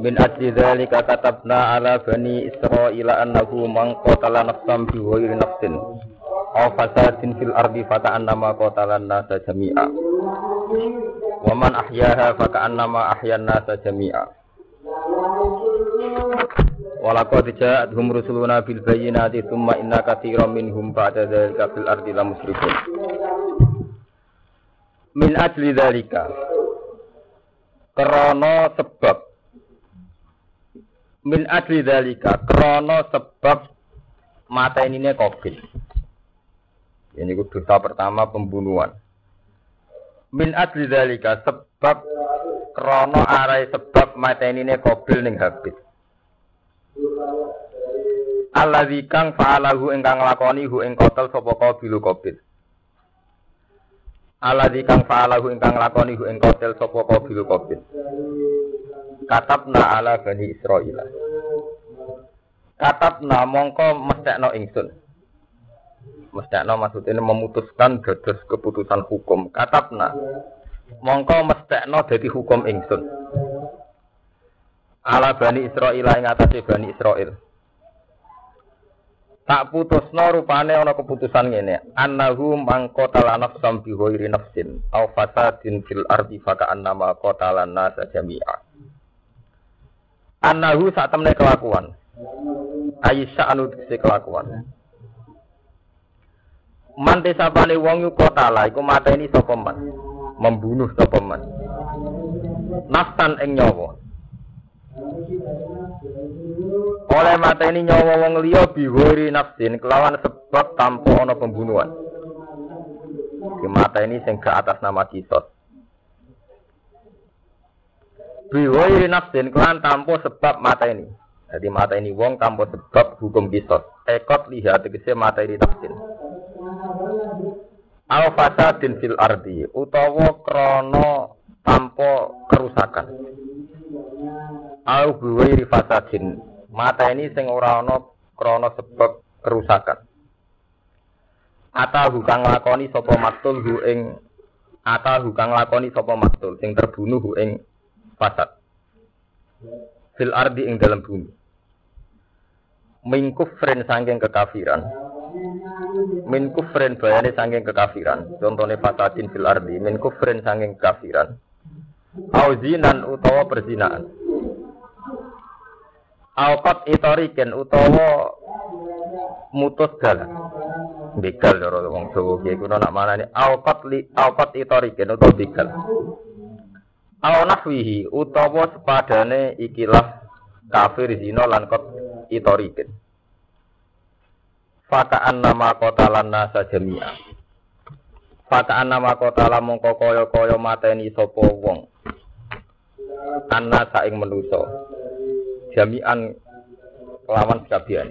Min ajli dzalika katabna ala bani Israila annahu man qatala nafsan bi ghairi nafsin aw fasadin fil ardi fata'annama qatala an-nasa jami'a. Wa man ahyaha faka'annama ahyan nasa jami'a. Walaqad ja'atuhum rusuluna bil bayyinati tsumma inna katsiran minhum ba'da dzalika fil ardi lamusrifun. Min ajli dzalika krana sebab min adli dalika krono sebab mata ini nih kobil ini dosa pertama pembunuhan. Min adli dalika sebab krono arai sebab mata ini kobil ning habis. Alladzi kang fa'alahu ingkang lakoni hu ing kotel sapa qabilu qabil Alladzi kang fa'alahu ingkang lakoni hu ing kotel sapa qabilu qabil Katabna ala bani Israil. Katabna mongko mestekno ingsun. Mestekno maksudnya memutuskan dados keputusan hukum. Katabna mongko mestekno dadi hukum ingsun. Ala bani Israil ing atase bani Israil. Tak putusno rupane ana keputusan ngene. Annahu mangqatala nafsam bi ghairi nafsin aw fasadin fil ardi fa ka'annama qatala nasa jami'a. Anahu saat temne kelakuan. Aisyah anu dikse kelakuan. Mante sapane wong yu kotala iku mateni sapa man. Membunuh sapa man. Nafsan ing nyawa. Oleh mateni nyawa wong liya biwori nafsin kelawan sebab tanpa ana pembunuhan. Di mata ini sing ke atas nama kisos. Biwairi nafsin kelan tanpa sebab mata ini. Jadi mata ini wong tanpa sebab hukum kisos. Ekot lihat tegese mata ini nafsin. Al fasadin fil ardi utawa krono tanpa kerusakan. Al biwairi fasadin mata ini sing ora ana krono sebab kerusakan. Ata hukang lakoni sapa maktul hu ing ata hukang lakoni sapa maktul sing terbunuh ing fasad. Fil ardi ing dalam bumi. Min kufrin sangking kekafiran. Min kufrin bayane sangking kekafiran. Contohnya fasadin fil ardi. Min kufrin sangking kekafiran. Auzinan utawa perzinaan. Alqat itoriken utawa mutus dalan. Begal lho wong Jawa ki kuwi nak manane alqat li alqat itoriken utawa begal Aw nahwihi utawa sepadane ikilah kafir zina lan kot itorikin. Fakaan nama kota lan nasa jami'a. Fakaan nama kota lan mongko kaya mateni sopo wong. Anna saing menuso. Jami'an kelawan sekabian.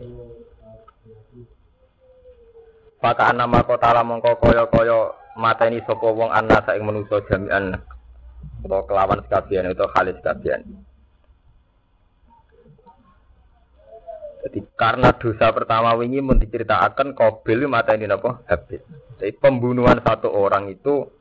Fakaan nama kota lan mongko kaya mateni sopo wong anna saing menuso jami'an atau kelawan sekabian itu khalis sekabian. Jadi karena dosa pertama wingi mau diceritakan Kobil mata ini apa habis. Jadi pembunuhan satu orang itu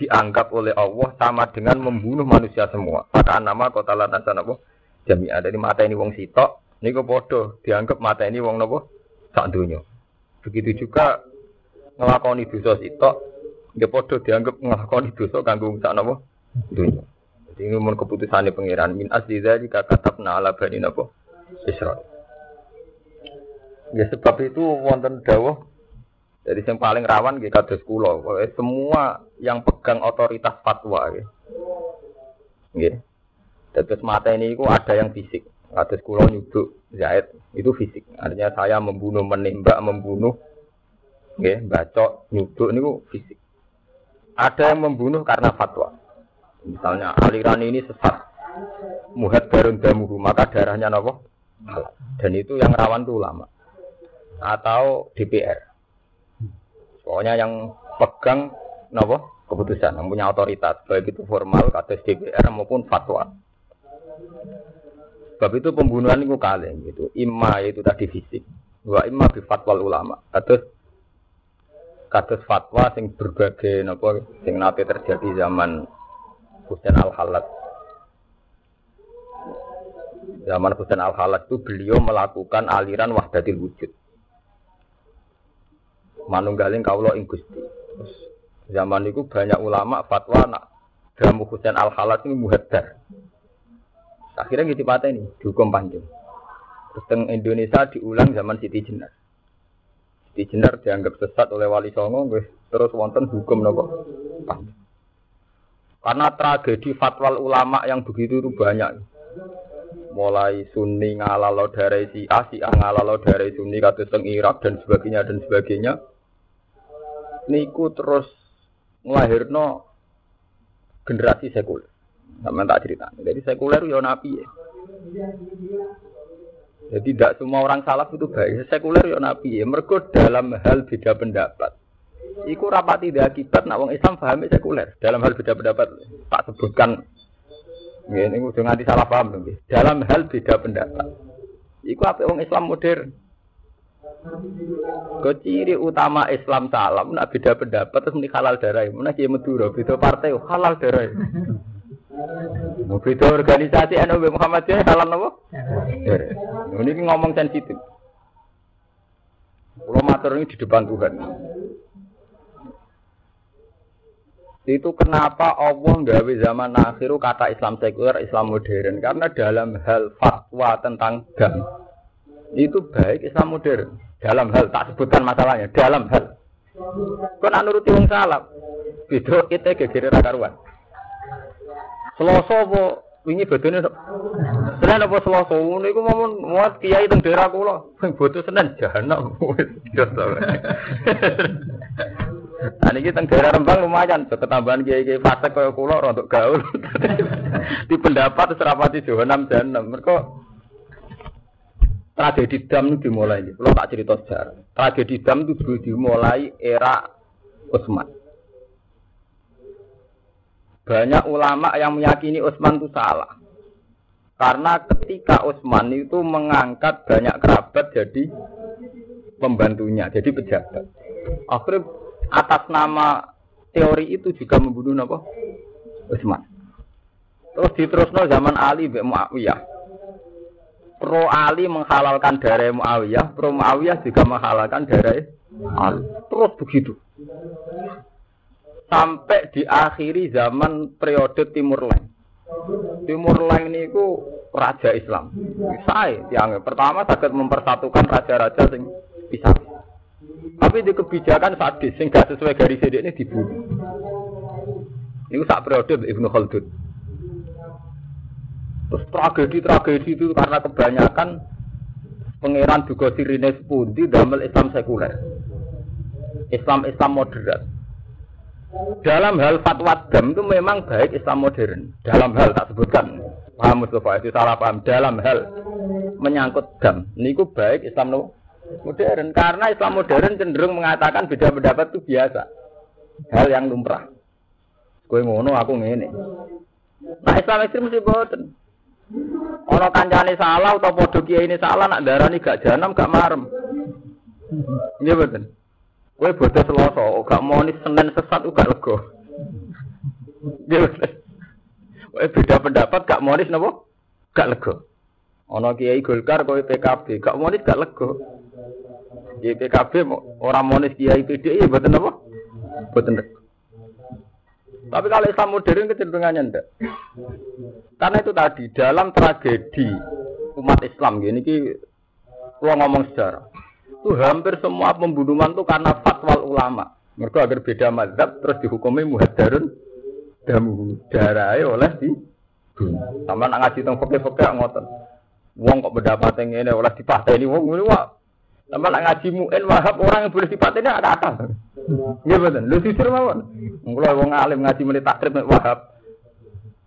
dianggap oleh Allah sama dengan membunuh manusia semua. Maka nama kota lantasan apa jamiah dari mata ini wong sitok. Ini bodoh dianggap mata ini wong nopo sak dunia. Begitu juga ngelakoni dosa sitok. Dia bodoh dianggap ngelakoni dosa kanggo sak nopo dunia. Jadi ini mohon keputusannya pangeran min asli dari katabna ala bani nabo Israel. Ya sebab itu wonten dawuh dari yang paling rawan gitu kados kula. Semua yang pegang otoritas fatwa gitu. Nggih. Terus mata ini itu ada yang fisik. Kados kula nyuduk Zaid itu fisik. Artinya saya membunuh, menembak, membunuh. Nggih, bacok, nyuduk niku fisik. Ada yang membunuh karena fatwa. Misalnya aliran ini sesat, muhat darun damuhu, maka darahnya nopo Dan itu yang rawan itu ulama atau DPR. Pokoknya yang pegang nopo keputusan, yang punya otoritas, baik itu formal, kata DPR maupun fatwa. Sebab itu pembunuhan itu kali gitu. Imma itu tadi fisik, wa imma bi fatwa ulama. Kados kados fatwa sing berbagai nopo sing nate terjadi zaman Husain al Halat. Zaman Husain al Halat itu beliau melakukan aliran wahdatil wujud. Manunggaling kaulo ing Gusti. Zaman itu banyak ulama fatwa nak dalam Husain al Halat ini muhaddar. Akhirnya gitu patah ini dihukum panjang. Terus Indonesia diulang zaman Siti Jenar. Siti Jenar dianggap sesat oleh Wali Songo, terus wonten hukum nopo panjang. Karena tragedi fatwa ulama yang begitu itu banyak. Mulai Sunni ngalalo dari si A ngalalo dari Sunni kata teng Irak dan sebagainya dan sebagainya. Niku terus ngelahirno generasi sekuler. Sama tak cerita. Jadi sekuler nabi ya. Jadi tidak semua orang salaf itu baik. Sekuler nabi ya. Mereka dalam hal beda pendapat Iku rapati dia akibat nak wong Islam pahami sekuler. Dalam hal beda pendapat tak sebutkan ini udah nganti salah paham dong. Dalam hal beda pendapat. Iku apa wong Islam modern. Keciri utama Islam salam nak beda pendapat terus muni halal darah. Mana kiai Madura beda partai halal darah. Mau beda organisasi NU Muhammadiyah halal nopo? Ini ngomong sensitif. Kalau matur ini di depan Tuhan. Itu kenapa Allah gawe zaman akhir kata Islam sekuler, Islam modern. Karena dalam hal fatwa tentang dam, itu baik Islam modern. Dalam hal, tak sebutkan masalahnya, dalam hal. Kau nak nuruti wong. Beda itu gegere karuan. Selasa apa wingi bodone Senin apa Selasa niku momon muat kiai teng daerah kula sing bodo Senin jahanam. Nah niki teng daerah Rembang lumayan, so ketambahan kiai-kiai fase kaya kula untuk gaul. Di pendapat serapati jahanam jahanam. Mereka tragedi dam itu dimulai. Kalau tak cerita sejarah. Tragedi dam itu dimulai era Utsman. Banyak ulama yang meyakini Utsman itu salah. Karena ketika Utsman itu mengangkat banyak kerabat jadi pembantunya, jadi pejabat. Akhirnya atas nama teori itu juga membunuh apa? Utsman. Terus diterusno zaman Ali Mbak Muawiyah. Pro Ali menghalalkan darah Muawiyah, pro Muawiyah juga menghalalkan darah Ali. Terus begitu. Sampai diakhiri zaman periode Timur Leng. Timur Leng niku raja Islam. Saya yang pertama sakit mempersatukan raja-raja sing bisa. Tapi di kebijakan sadis sing gak sesuai garis ini dibunuh. Ini sak periode Ibnu Khaldun. Terus tragedi-tragedi itu karena kebanyakan pangeran juga sirine sepundi damel Islam sekuler. Islam Islam moderat. Dalam hal fatwa dam itu memang baik Islam modern. Dalam hal tak sebutkan. Paham itu salah paham. Dalam hal menyangkut dam. Niku baik Islam modern. Karena Islam modern cenderung mengatakan beda pendapat itu biasa. Hal yang lumrah. Kowe ngono aku ngene. Nah Islam ekstrim mesti boten. Ono kancane salah atau kiai ini salah nak darani gak janam gak marem. Iya boten. Kowe bodoh Selasa gak mau nih Senin sesat gak lego iya boten. Kowe beda pendapat gak mau nih napa? Gak lego Ono kiai Golkar kowe PKB, gak monis gak lego. PKB orang monis kiai PDI ya betul apa? Betul. Tapi kalau Islam modern kecenderungannya ndak. Karena itu tadi dalam tragedi umat Islam gini ki kalau ngomong sejarah itu hampir semua pembunuhan itu karena fatwa ulama. Mereka agar beda mazhab terus dihukumi muhadarun damu darah oleh di sama nak ngaji tentang fakir-fakir ngotot. Wong kok pendapat yang ini oleh dipateni wong ini wah sama nak ngaji mu'in wahab orang yang boleh ini ada apa? Iya betul. Lu jujur mawon. Kalau wong alim ngaji mulai takrib wahab.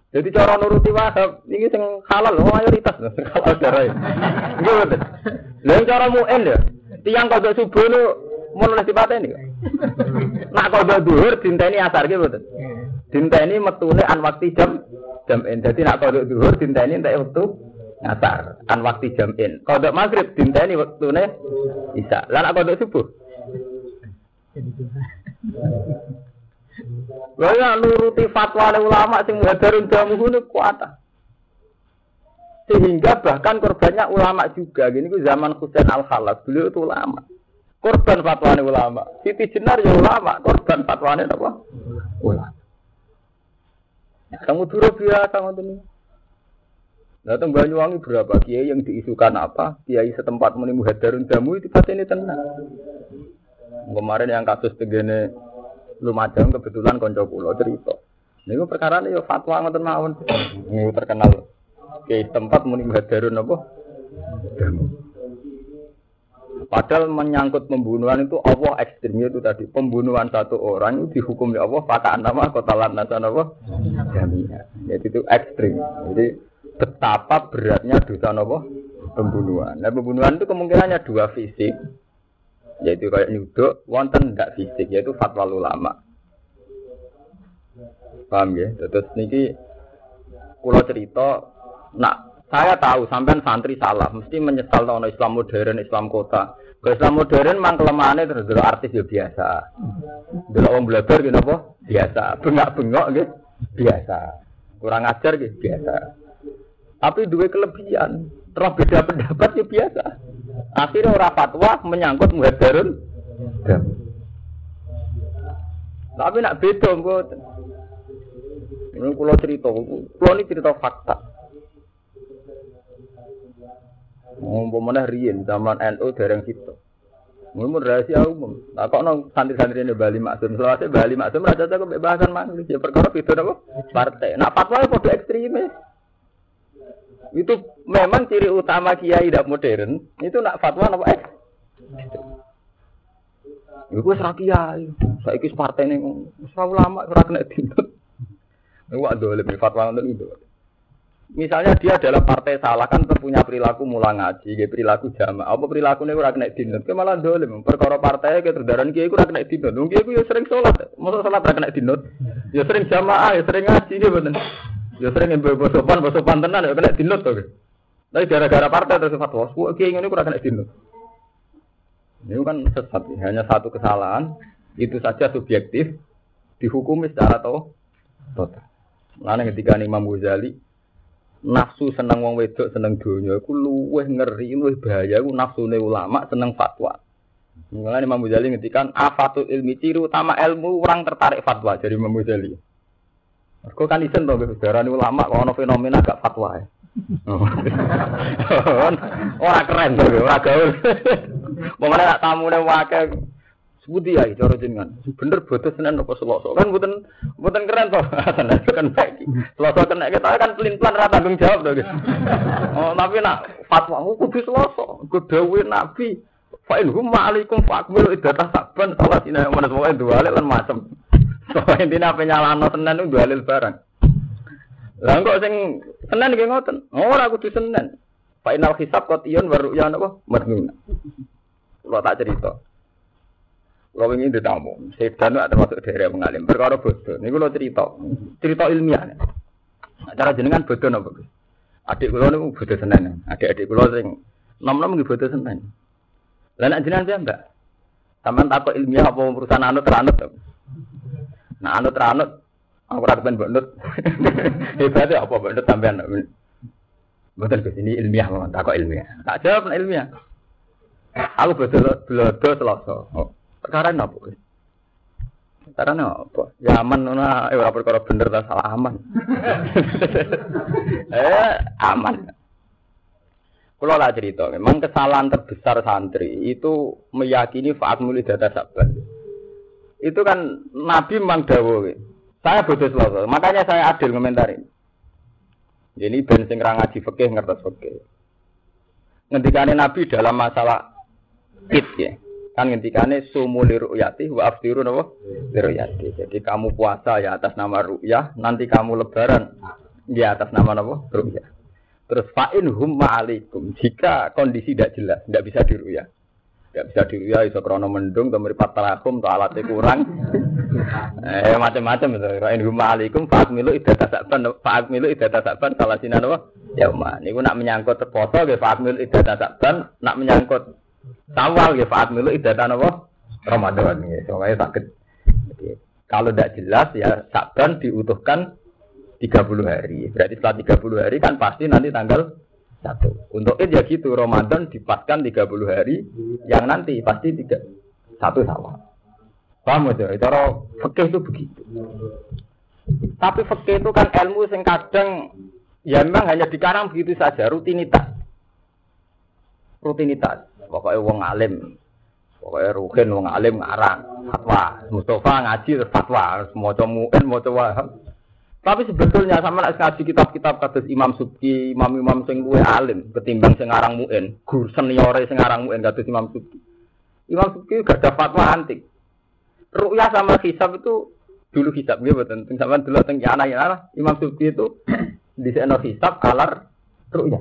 Jadi cara nuruti wahab ini sing halal mayoritas halal darah. Nggih betul. Lah cara mu'en ya. Tiang kodok subuh nu mau nulis dipateni. Nak kodok dhuwur dinteni asar gitu betul. Dinteni metune an waktu jam jam en. Jadi nak kodok dhuwur dinteni entek waktu asar an waktu jam in. Kodok maghrib dinteni waktune isa. Lah nak kodok subuh. Lha ya nuruti fatwa ulama sing muhadarun jamu ini kuat. Sehingga bahkan korbannya ulama juga. Gini ku zaman Husain Al Khalas, beliau itu ulama. Korban fatwa ulama. Siti Jenar ya ulama, korban fatwa apa? Ulama. Kamu dulu biasa ngoten Datang Banyuwangi berapa kiai yang diisukan apa? Kiai setempat muni muhadarun jamu itu ini tenang. Kemarin yang kasus tegene Lumajang kebetulan konco pulau cerita. Niku perkara ini ya fatwa ngoten mawon. Niku terkenal ke tempat muni hadarun apa? Padahal menyangkut pembunuhan itu Allah ekstrimnya itu tadi pembunuhan satu orang itu dihukum ya Allah pakai nama kota lantasan apa? Jamiah. Jadi itu ekstrim. Jadi betapa beratnya dosa apa? Pembunuhan. Nah pembunuhan itu kemungkinannya dua fisik. Yaitu kayak nyuduk wonten ndak fisik yaitu fatwa ulama. Paham ya? Terus niki kulo cerita nak saya tahu sampean santri salah mesti menyesal tahun Islam modern Islam kota. Ke Islam modern mang kelemahannya terus dulu artis ya biasa. Dulu orang belajar gitu apa biasa. Bengak bengok gitu biasa. Kurang ajar gitu biasa tapi dua kelebihan terus beda pendapat ya biasa Akhirnya orang fatwa menyangkut muhadarun. Tapi nak beda buat. Ini kulo cerita, kulo ini cerita fakta. Mana Rien zaman NU dereng situ. Ngomong rahasia umum. Nah kok nong santri-santri ini Bali Maksum. Selawasnya Bali Maksum raja jago kebebasan mana? Ya perkara itu apa? Partai. Nah fatwa itu ekstremis. Itu memang ciri utama kiai tidak modern. Itu nak fatwa apa eh? Iku wis ra kiai. Saiki partai wis ulama ora kena dintut. Iku dolim fatwa ngoten itu. Misalnya dia adalah partai salah kan punya perilaku mula ngaji, perilaku jamaah. Apa perilaku ora kena dinut? Ke malah dolim. Perkara partai ke terdaran kiai ora kena dinut. Wong kiai ya sering sholat. Masa sholat ora kena dinut? Ya sering jamaah, ya sering ngaji dia bener. Ya sering mbok sopan, sopan tenan ya kena dinut to. Tapi gara-gara partai terus fatwa, kok kiai ngene kurang kena dinut. Ini kan sesat, hanya satu kesalahan, itu saja subjektif, dihukumi secara toh, total. Lalu ketika Imam Ghazali, nafsu seneng wong wedok seneng dunia, aku luweh ngeri, luweh bahaya, nafsu ulama seneng fatwa. Mengenai Imam Ghazali ngetikan afatul ilmi ciri utama ilmu orang tertarik fatwa dari Imam Ghazali. Mergo kan isen to darani ulama kok ana fenomena gak fatwa ya. Ora keren to, ora gaul. Pokoknya nak tamune wae Sebuti ya cara jenengan. Bener bodoh senen apa selosok kan mboten mboten keren to. Tenan kan baik. Selosok kena kita kan pelin-pelan ra tanggung jawab to. Oh, tapi nak fatwa kudu selosok. Kudu nabi. Fa in hum ma'alaikum fa'akmilu idadah saban salat ina mana semoga dua lan macam. Soalnya intinya apa nyalano tenan itu dalil barang. Lah kok sing tenan nggih ngoten. Ora kudu tenan. Final hisab kotion baru ya napa? Madnun. Kalau tak cerita. Kalau ingin ditamu, sedan itu termasuk daerah mengalim. Perkara bodoh. Ini kalau cerita, cerita ilmiah. Cara jenengan bodoh napa? Adik kula niku bodoh senen. Adik-adik kula sing nom-nom nggih bodoh senen. Lah nek jenengan saya mbak. Sampeyan ilmiah apa perusahaan anut teranut. Nah anut ranut, aku rasa ben nut. Hebatnya apa nut sampean? Betul ke sini ilmiah mau tak ilmiah. Tak jawab ilmiah. Aku betul belodo selasa. Oh, perkara apa? Perkara apa? Ya aman nuna, eh ora perkara bener ta salah aman. eh aman. Kalau lah cerita, memang kesalahan terbesar santri itu meyakini faat mulai data sabar itu kan Nabi memang dawo. Saya bodoh selalu. Makanya saya adil komentarin. Jadi ben sing ra ngaji fikih ngertos fikih. Ngendikane Nabi dalam masalah id ya. Kan ngendikane sumu li ru'yati wa aftiru napa? Ru'yati. Jadi kamu puasa ya atas nama ru'yah, nanti kamu lebaran Di atas nama apa? Ru'ya. Terus fa'in hum ma'alikum. Jika kondisi tidak jelas, tidak bisa diru'ya. Tidak bisa diru'ya, iso krono mendung, atau meripat terakum, atau alatnya kurang. eh, macam-macam itu. Fa'in hum ma'alikum, fa'at milu idah tasakban, fa'at milu idah tasakban, salah sinan apa? Ya umma. Ini nak menyangkut terpoto, ya fa'at milu idah tasakban, nak menyangkut sawal, ya fa'at milu idah apa? Ramadan. Ya, soalnya sakit kalau tidak jelas ya Sa'ban diutuhkan 30 hari. Berarti setelah 30 hari kan pasti nanti tanggal 1. Untuk itu ya gitu, Ramadan dipaskan 30 hari, yang nanti pasti tiga, satu sama. Paham aja? Cara fikih itu begitu. Tapi fikih itu kan ilmu yang kadang ya memang hanya dikarang begitu saja, rutinitas. Rutinitas. Pokoknya wong alim Pokoknya Rukin wong alim ngarang fatwa. Mustafa ngaji fatwa, semua muin mau coba. Tapi sebetulnya sama nak ngaji kitab-kitab kados Imam Subki, imam-imam sing luwih alim ketimbang sing ngarang muin, guru seniore sing ngarang muin kados Imam Subki. Imam Subki gak ada fatwa antik. Ru'ya sama hisab itu dulu hisab dia betul. Sama dulu teng ya Imam Subki itu di sana hisab alar ru'ya.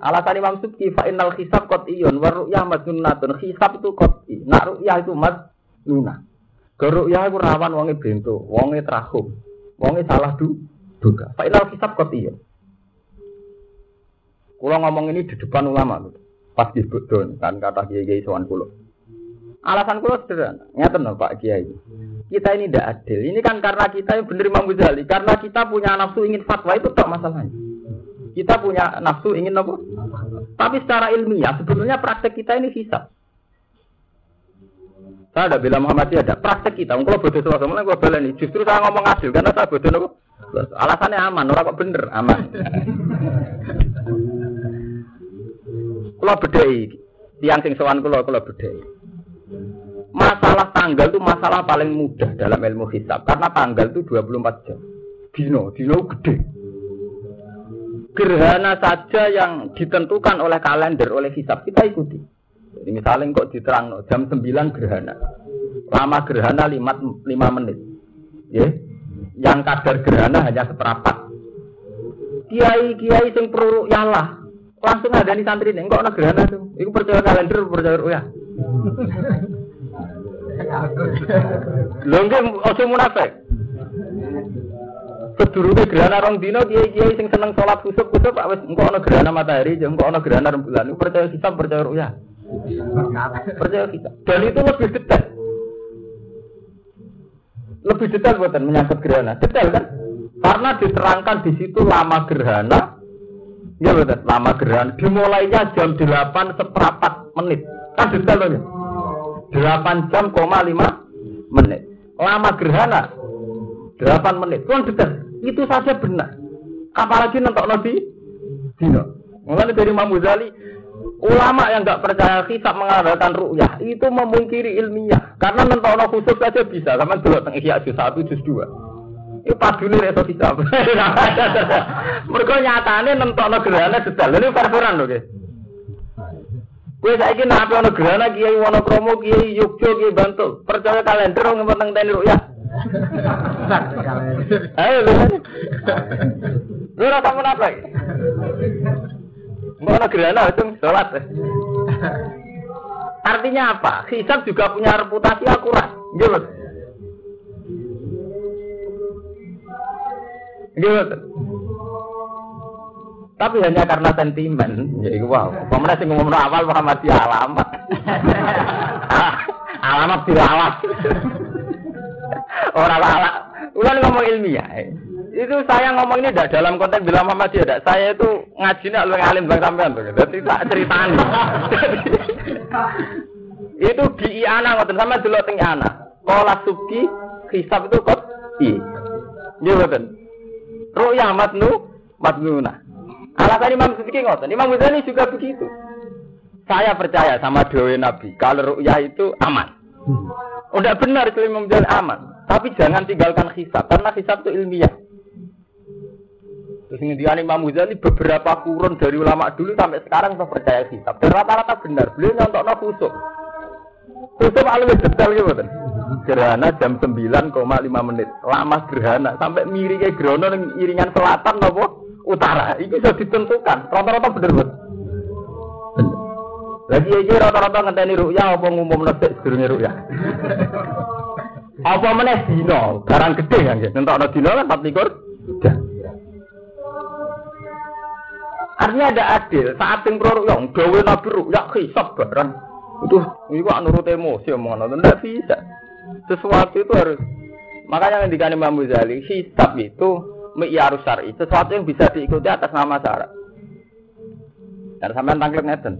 Alasan Imam Subki fa innal hisab qat'iyun wa ru'yah madnunatun. Hisab itu qat'i. Nak ru'yah itu madnuna. Ke ru'yah itu rawan wonge bento, wonge trahum, wonge salah du duga. Fa innal hisab qat'iyun. Kulo ngomong ini di depan ulama Pas di Budon kan kata kiai-kiai sowan kulo. Alasan kulo sederhana. Ngeten lho Pak Kiai. Kita ini tidak adil. Ini kan karena kita yang benar Imam Ghazali. Karena kita punya nafsu ingin fatwa itu tak masalahnya. Kita punya nafsu ingin apa? Tapi secara ilmiah sebetulnya praktek kita ini hisap. Saya ada bilang Muhammadiyah ada praktek kita. Kalau bodoh suara sama gue balen Justru saya ngomong adil karena saya bodoh nopo. Alasannya aman, orang kok bener aman. kalau bedai, tiang sing sowan kalau kalau bedai. Masalah tanggal itu masalah paling mudah dalam ilmu hisab karena tanggal itu 24 jam. Dino, dino gede gerhana saja yang ditentukan oleh kalender, oleh hisab, kita ikuti. Jadi misalnya kok diterang jam 9 gerhana. Lama gerhana 5, 5 menit. Ya. Yang kadar gerhana hanya seperempat. Kiai-kiai sing perlu yalah. Langsung ada di santri ini, kok ada gerhana tuh. Itu percaya kalender, percaya ya. Lho nggih aja munafik. Kedurunge gerhana rong dino kiai-kiai sing seneng sholat kusuk kusuk pak wis engko ana gerhana matahari, jeng engko ana gerhana rembulan. Percaya kita percaya ruya. Percaya kita. Dan itu lebih detail. Lebih detail buatan menyangkut gerhana. Detail kan? Karena diterangkan di situ lama gerhana. Ya betul, lama gerhana. Dimulainya jam 8 seperempat menit. Kan detail ya. 8 jam, koma 5 menit. Lama gerhana 8 menit. Kan detail. Itu saja benar. Apalagi nentok nabi dino. Mengenai dari Imam Ghazali, ulama yang nggak percaya hisab mengadakan ru'yah itu memungkiri ilmiah. Karena nentok khusus saja bisa. Sama dulu tentang Ihya juz satu juz dua. Itu padune reso hisab. Mereka nyatane nentok gerhana detail. Ini farfuran loh guys. Kue saya kira nabi ono gerhana kiai Wonokromo kiai Yogyo kiai Bantul percaya kalender orang penting tani ru'yah. Ayo lu. Lu ora kamu apa? Mbok ana gerana itu sholat. Artinya apa? Hisab juga punya reputasi akurat. Nggih, Nggih, Tapi hanya karena sentimen, jadi wow. Pemenang sing ngomong awal Muhammadiyah alamat. alamat alamat. Orang ala. Ulan ngomong ilmiah. Itu saya ngomong ini tidak dalam konteks bilang Muhammadiyah. Tidak. Saya itu ngaji nih lebih alim bang sampean tuh. Jadi tak ceritaan. itu di Iana ngoten sama dulu teng Iana. Kola suki hisab itu kok i. Iya ngoten. Ru'ya matnu matnuna. Alasan Imam Suki ngoten. Imam Ghazali juga begitu. Saya percaya sama doa Nabi. Kalau ru'ya itu aman. Udah benar Imam Ghazali aman. Tapi jangan tinggalkan hisab, karena hisab itu ilmiah. Terus ini Imam Ghazali beberapa kurun dari ulama dulu sampai sekarang saya percaya hisab. Dan rata-rata benar. Beliau nyontok no khusuk. Khusus paling detail gitu kan. Gerhana jam 9,5 menit. Lama gerhana sampai miringnya gerhana yang iringan selatan apa utara. Itu sudah ditentukan. Rata-rata bener bener. Lagi aja rata-rata ngenteni ruya apa ngumum nesek sedurunge ruya. apa meneh dino, barang gede kan nggih. Nentokno dino kan 24 jam. Artinya ada adil. Saat yang pro yang gawe nabi ya hisap barang. Itu kok nurut emosi omongan itu tidak bisa. Sesuatu itu harus makanya yang dikani Imam Ghazali hisap itu mi'yarus syar'i, sesuatu yang bisa diikuti atas nama syarat. Dan sampean tangklet ngeten.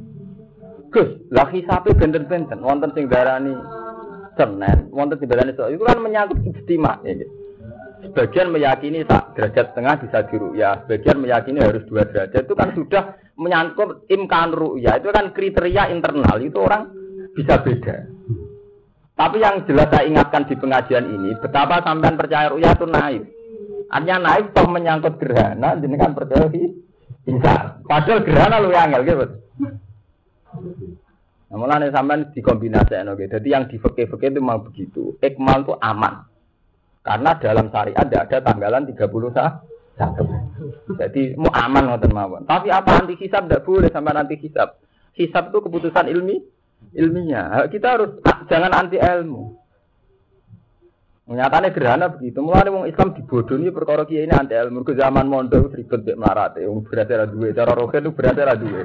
Gus, lah hisape benten-benten wonten sing darani Senin, wonten sing darani Itu kan menyangkut ijtima ya. Sebagian meyakini tak derajat setengah bisa ya, sebagian meyakini harus dua derajat. Itu kan sudah menyangkut imkan ru'ya. Itu kan kriteria internal. Itu orang bisa beda. Tapi yang jelas saya ingatkan di pengajian ini, betapa sampean percaya ru'ya itu naif. Artinya naif toh menyangkut gerhana, jadi kan percaya bisa. Padahal gerhana lu yang gitu. Nah, mulanya sampean dikombinasi, Jadi yang di fakir-fakir itu memang begitu. Ikmal itu aman. Karena dalam syariat tidak ada tanggalan 31. Jadi mau aman ngoten mawon. Tapi apa anti hisab tidak boleh sama anti hisab. Hisab itu keputusan ilmi ilmiah. Kita harus jangan anti ilmu. Nyatanya gerhana begitu. Mulai wong Islam dibodohi perkara kiai ini anti ilmu. Ke zaman mondok ribet bek melarat. Wong berarti ada dua. Cara roket itu berarti dua.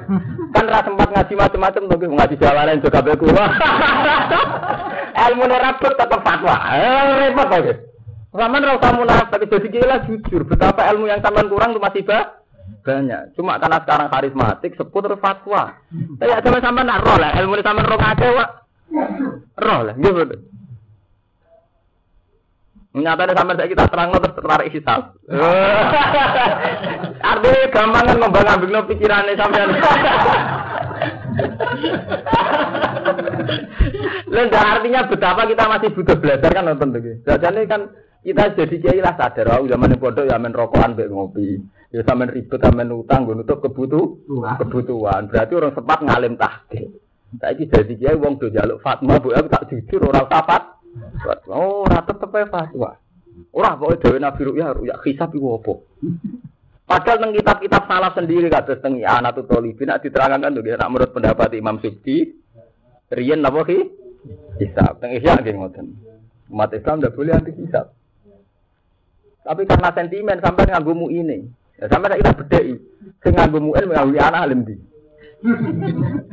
Kan rasa sempat ngaji macam-macam tuh. Ngaji jalanan juga beku. ilmu nerabut tetap fatwa. Eh, repot Zaman rasa munafik, jadi gila jujur. Betapa ilmu yang taman kurang itu masih bah? banyak. Cuma karena sekarang karismatik, sebut terus fatwa. Tapi sama sama nak roh lah, ilmu ini sama roh kake wak. Roh lah, gitu. Nyatanya sampai saya kita terang terus tertarik hisab. Artinya gampang kan ngomong ngambil pikirannya sampai. Lalu artinya betapa kita masih butuh belajar kan nonton tuh. Jadi kan kita jadi kiai lah sadar, oh zaman bodoh ya main rokokan be ngopi. Ya sampean ribet sampean utang gue nutup kebutuhan. Kebutuhan. Berarti orang sempat ngalim tahke. Saiki jadi kiai wong do jaluk fatwa, bu tak jujur orang sapat. Oh, ora tetep fatwa. Ora pokoke dhewe Nabi Ruya ya hisab iku apa? Padahal teng kitab-kitab salah sendiri kados teng anak Talibin nak diterangkan tuh nak menurut pendapat Imam Subki riyen napa ki? Hisab. Teng Ihya nggih ngoten. Umat Islam tidak boleh anti hisab. Tapi karena sentimen sampai nganggumu ini. Ya, sampai kita bedai. Sing nganggumu ini nganggu anak alim di.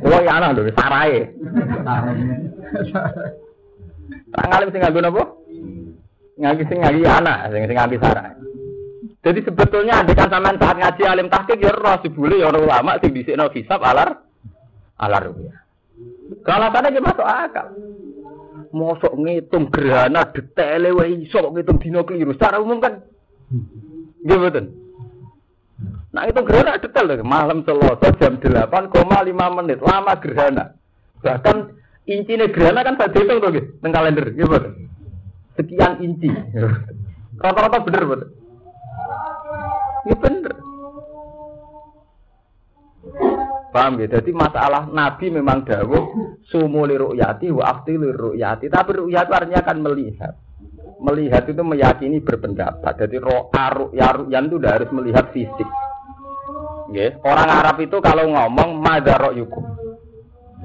Oh ya anak lho, sarai. Tak ngalim sing nganggu napa? Nganggu sing nganggu anak, sing sing nganggu sarai. Jadi sebetulnya kan sampean saat ngaji alim tahqiq ya roh sibule ya orang ulama sing dhisikno hisab alar alar ya. Kalau tadi masuk akal. Mosok ngitung gerhana detail wae iso ngitung dino keliru. Secara umum kan nggih mboten. Nah itu gerhana detail lho. Malam Selasa jam 8,5 menit. Lama gerhana. Bahkan inci gerhana kan saya hitung tuh gitu. Teng kalender. Gitu. Sekian inci. Rata-rata bener bener. Ini bener. Paham ya? Jadi masalah Nabi memang dawuh sumu li ru'yati wa afti li ru'yati. Tapi ru'yat artinya akan melihat. Melihat itu meyakini berpendapat. Jadi ro'a ru'ya ru'yan itu udah harus melihat fisik. Yes. Orang Arab itu kalau ngomong madaro yukum.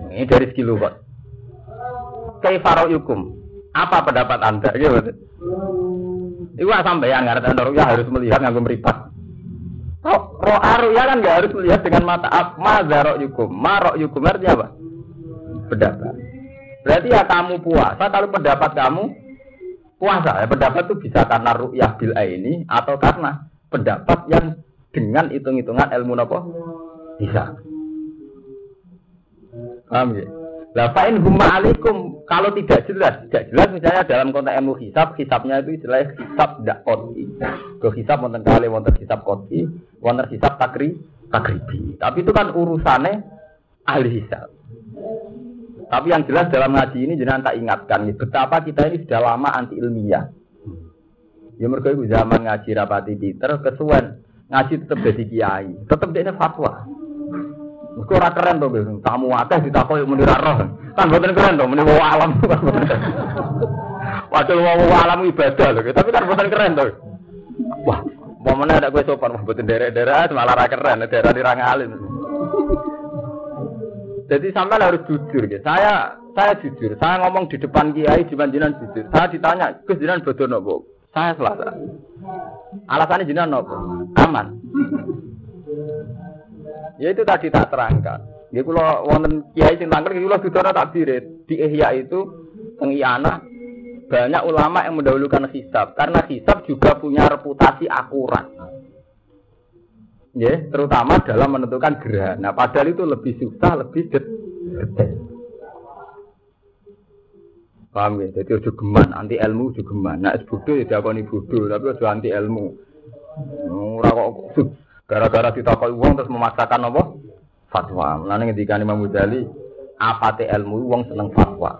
Ini dari segi lugat. Kaifaro yukum. Apa pendapat anda? Gitu. Itu sampai yang ngerti ya harus melihat nganggo meripat. Roh, roh aru ya kan nggak harus melihat dengan mata apa mazarok yukum. Marok yukum artinya apa? Pendapat. Berarti ya kamu puasa kalau pendapat kamu puasa. Ya, pendapat itu bisa karena ru'yah bil ini atau karena pendapat yang dengan hitung-hitungan ilmu apa? Bisa. Paham ya? Lah fa'in kalau tidak jelas, tidak jelas misalnya dalam konteks ilmu hisab, hisabnya itu istilah hisab tidak koti. Ke hisab wonten kali wonten hisab koti, wonten hisab takri takribi. Tapi itu kan urusannya ahli hisab. Tapi yang jelas dalam ngaji ini jangan tak ingatkan nih, betapa kita ini sudah lama anti ilmiah. Ya mereka itu zaman ngaji rapati Peter kesuwen ngaji tetap jadi kiai, tetap dia fatwa. Mergo ora keren to. Tamu akeh ditakoki muni ra roh. Kan mboten keren to, muni alam. Padahal wong alam ibadah lho, tapi kan mboten keren to. Wah, Momennya ada gue sopan, wah betul daerah-daerah malah ra keren, daerah di alim. Jadi sampai harus jujur ya. Saya saya jujur, saya ngomong di depan kiai di jinan jujur. Saya ditanya, Gus jinan bodoh nopo? Saya selasa. Alasannya jinan nopo? Aman. Ya itu tadi tak terangkan. Ya kalau wonten kiai sing tangkel kula dudono tak dirit. Di Ihya itu teng banyak ulama yang mendahulukan hisab karena hisab juga punya reputasi akurat. Ya, terutama dalam menentukan gerhana. Nah, padahal itu lebih susah, lebih detail. Paham ya? Jadi ojo geman, anti ilmu ojo geman. Nah, bodoh ya diakoni bodoh, tapi ojo anti ilmu. Ora kok gara-gara ditakoi uang terus memaksakan apa? Fatwa. Lalu ketika Imam Ghazali, apa ilmu uang seneng fatwa.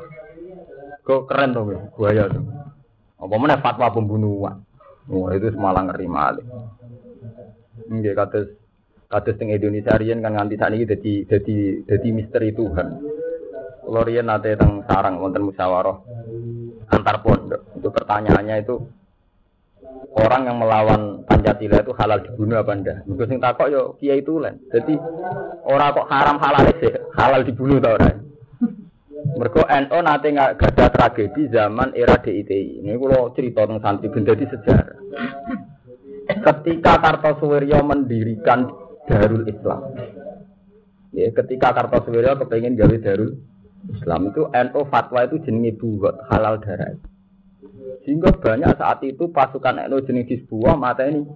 Kok keren tuh, buaya tuh. Apa mana fatwa pembunuhan? Wah itu semalang ngeri malih. Enggak kados kados teng Indonesia riyen kan nganti ini jadi jadi jadi misteri Tuhan. Kalau riyen nate teng sarang wonten musyawarah antar pondok. Itu pertanyaannya itu orang yang melawan Pancasila itu halal dibunuh apa ndak? Mungkin sing takok yo kiai itu lan. Jadi orang kok haram halal sih, halal dibunuh tau ora? Mergo NO nate nggak ada tragedi zaman era DITI. Ini kalau cerita tentang santri benda di sejarah. Ketika Kartosuwiryo mendirikan Darul Islam, ya, ketika Kartosuwiryo kepengen gawe Darul Islam itu NO fatwa itu jenenge buat halal darah. Sehingga banyak saat itu pasukan NO jenis Hizbullah mata ini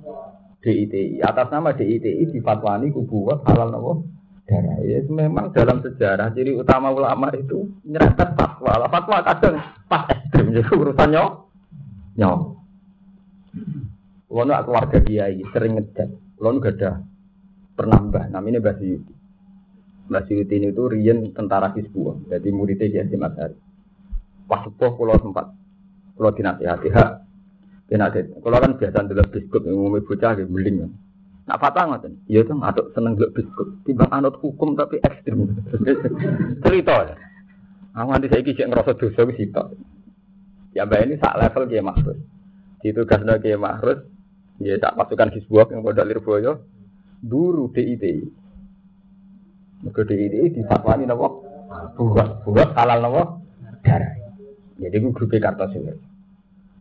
DITI atas nama DITI difatwani kubuat halal nopo darah. Ya, memang dalam sejarah ciri utama ulama itu nyerempet fatwa. Lah fatwa kadang pas ekstrim jadi urusan nyok. Nyok. Lono keluarga kiai sering ngecek. Lono gak ada penambah. Namanya Mbah Suyuti. Mbah ini itu Rian tentara Hizbullah. Jadi muridnya Kiai Hasim Ashari. Pas sepuh pulau sempat. Pulau dinasihati. Ha. Dinasihati. Kalau kan biasa dulu biskut. Ngomongin bocah. Beling. Nak fatwa ngoten. Iya tuh aduk seneng gak biskut. Timbang anut hukum tapi ekstrim. Cerita ya. Aku nanti saya kisah ngerasa dosa wis itu. Ya mbak ini sak level dia makhluk. Itu gasnya dia makhluk. Ya tak pasukan Hizbullah yang pada Lirboyo. Dulu DITI. Maka DITI di fatwa ini nopo. Buat buat halal nopo. Darah. Jadi gue grup Kartosuwir.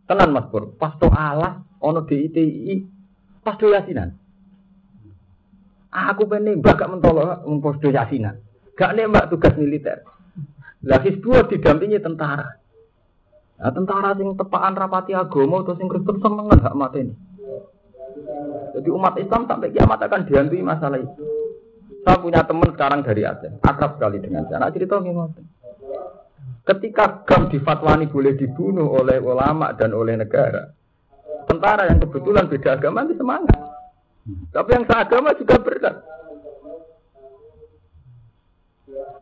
Tenan Mas Pur, pas to Allah ono DITI pas yasinan. Aku pengen mbak gak mentolo memposto yasinan. Gak nembak tugas militer. Lah dua didampingi tentara. Nah, tentara sing tepaan rapati agama atau sing Kristen seneng gak mati ini. Jadi umat Islam sampai kiamat akan dihantui masalah itu. Saya punya teman sekarang dari Aceh, akrab sekali dengan saya. Anak cerita gimana? Ketika GAM difatwani boleh dibunuh oleh ulama dan oleh negara, tentara yang kebetulan beda agama itu semangat. Tapi yang seagama juga berat.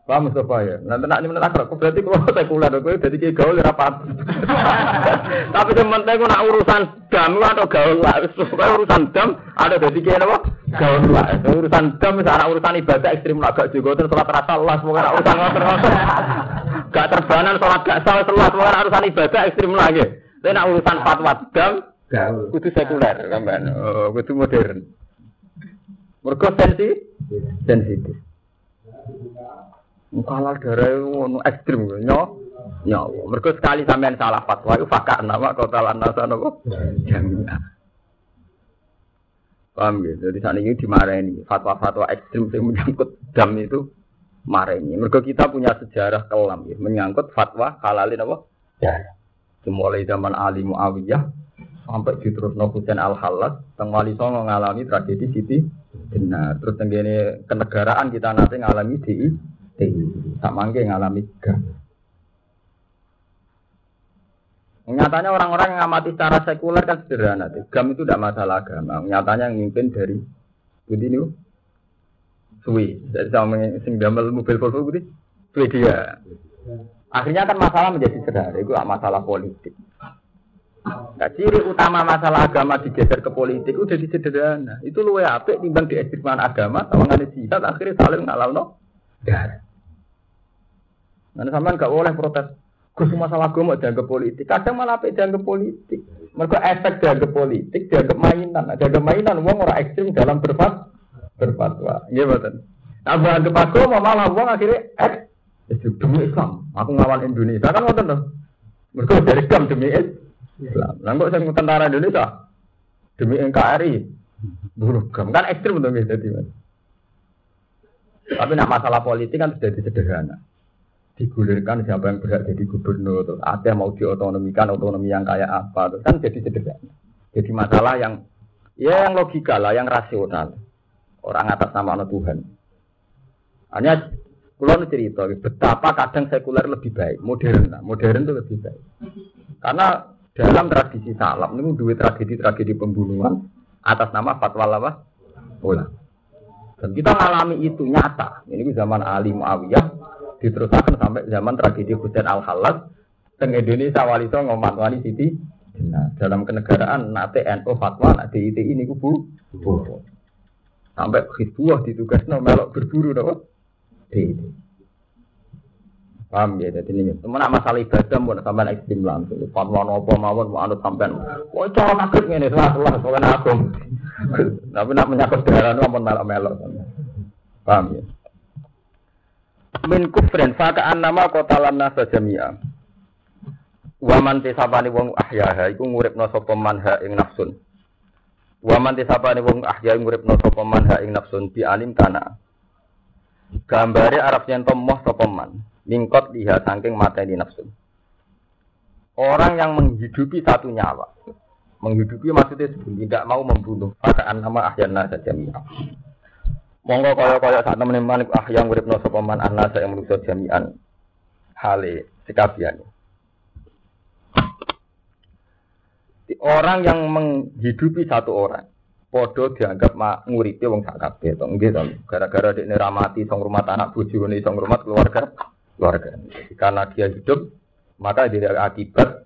Paham Mustafa ya? Nanti nak ini menurut aku berarti kalau sekuler, aku jadi kayak gaul rapat. Tapi yang penting nak urusan dam atau gaul lah. urusan dam ada jadi kayak apa? Gaul lah. Urusan dam misalnya urusan ibadah ekstrim lah gak juga terus sholat rasa lah semoga urusan ngotot Gak terbanan sholat gak salah sholat semoga urusan ibadah ekstrim lagi. Tapi nak urusan fatwa dam gaul. Kudu sekuler kan, Oh, kudu modern. Mereka sensi, sensitif. Kalau darah itu ekstrim, nyo, nyo. Mereka sekali sampean salah fatwa itu fakar nama kota lanasa nopo jamiah. Paham gitu? Jadi saat ini dimarahin fatwa-fatwa ekstrim yang menyangkut dam itu marahnya. Mereka kita punya sejarah kelam ya, menyangkut fatwa halalin apa? Ya. Mulai zaman Ali Muawiyah sampai terus Husain Al Halas, teng Wali Songo ngalami tragedi Siti Benar. Terus tenggene kenegaraan kita nanti ngalami di di tak mangke ngalami gam. Nyatanya orang-orang yang amati secara sekuler kan sederhana. Gam itu tidak masalah agama. Nyatanya yang mimpin dari Budi ini Sui. Dari sama sing mobil Volvo Budi. Swedia. Akhirnya kan masalah menjadi sederhana. Itu masalah politik. Nah, ciri utama masalah agama digeser ke politik udah sederhana. Itu luwe apik timbang di ekstreman agama sama ngane jihad akhirnya saling ngalalno. Ya. Nah, sampean gak boleh protes. Gus masalah agama dianggap politik. Kadang malah apik dianggap politik. Mereka efek dianggap politik, dianggap mainan. Nah, dianggap mainan wong ora ekstrim dalam berfat berfatwa. Iya betul. Nah, dianggap agama malah wong akhirnya ek demi Islam. Aku ngawal Indonesia kan ngoten tuh. Mereka dari Islam demi Islam. Islam. Lah kok sing tentara Indonesia demi NKRI gam kan ekstrim untuk gitu. Tapi nak masalah politik kan sudah sederhana. Digulirkan siapa yang berhak jadi gubernur, terus ada mau diotonomikan otonomi yang kayak apa, terus kan jadi sederhana. Jadi masalah yang ya yang logika lah, yang rasional. Orang atas nama Tuhan. Hanya kalau cerita betapa kadang sekuler lebih baik, modern, modern itu lebih baik. Karena dalam tradisi salam ini dua tragedi-tragedi pembunuhan atas nama fatwa apa? Ulama. Dan kita mengalami itu nyata. Ini zaman Ali Muawiyah diteruskan sampai zaman tragedi Husain Al Halas teng Indonesia wali itu ngomat Siti nah, dalam kenegaraan nate NU fatwa nak DIT ini kubu sampai Hizbullah ditugasno melok berburu dong DIT Paham ya, jadi ini. Temen masalah ibadah mau sampai ekstrim langsung. Fatwa nopo mawon mau anut sampean. Wah, cara nakut ini salah salah soalnya aku. Tapi nak menyakut darah ampun melok melok. Paham ya. Min kufrin fakaan nama kota lana sajamia. Waman tisabani wong ahyaha iku nguripno sapa manha ing nafsun. Waman tisabani wong ahya nguripno sapa manha ing nafsun alim kana. Gambare Arab yen tomoh sapa mingkot liha saking mata di nafsu. Orang yang menghidupi satu nyawa, menghidupi maksudnya tidak mau membunuh, pakaan nama ahyana saja. Monggo kaya kaya saat temen teman ah yang urip no sopaman anna saya manusia jami'an hale sekabian. Orang yang menghidupi satu orang, podo dianggap mak nguripi wong sak kabeh to nggih to gara-gara dekne ramati song rumah anak bojone song rumah keluarga keluarga. Karena dia hidup, maka dia akibat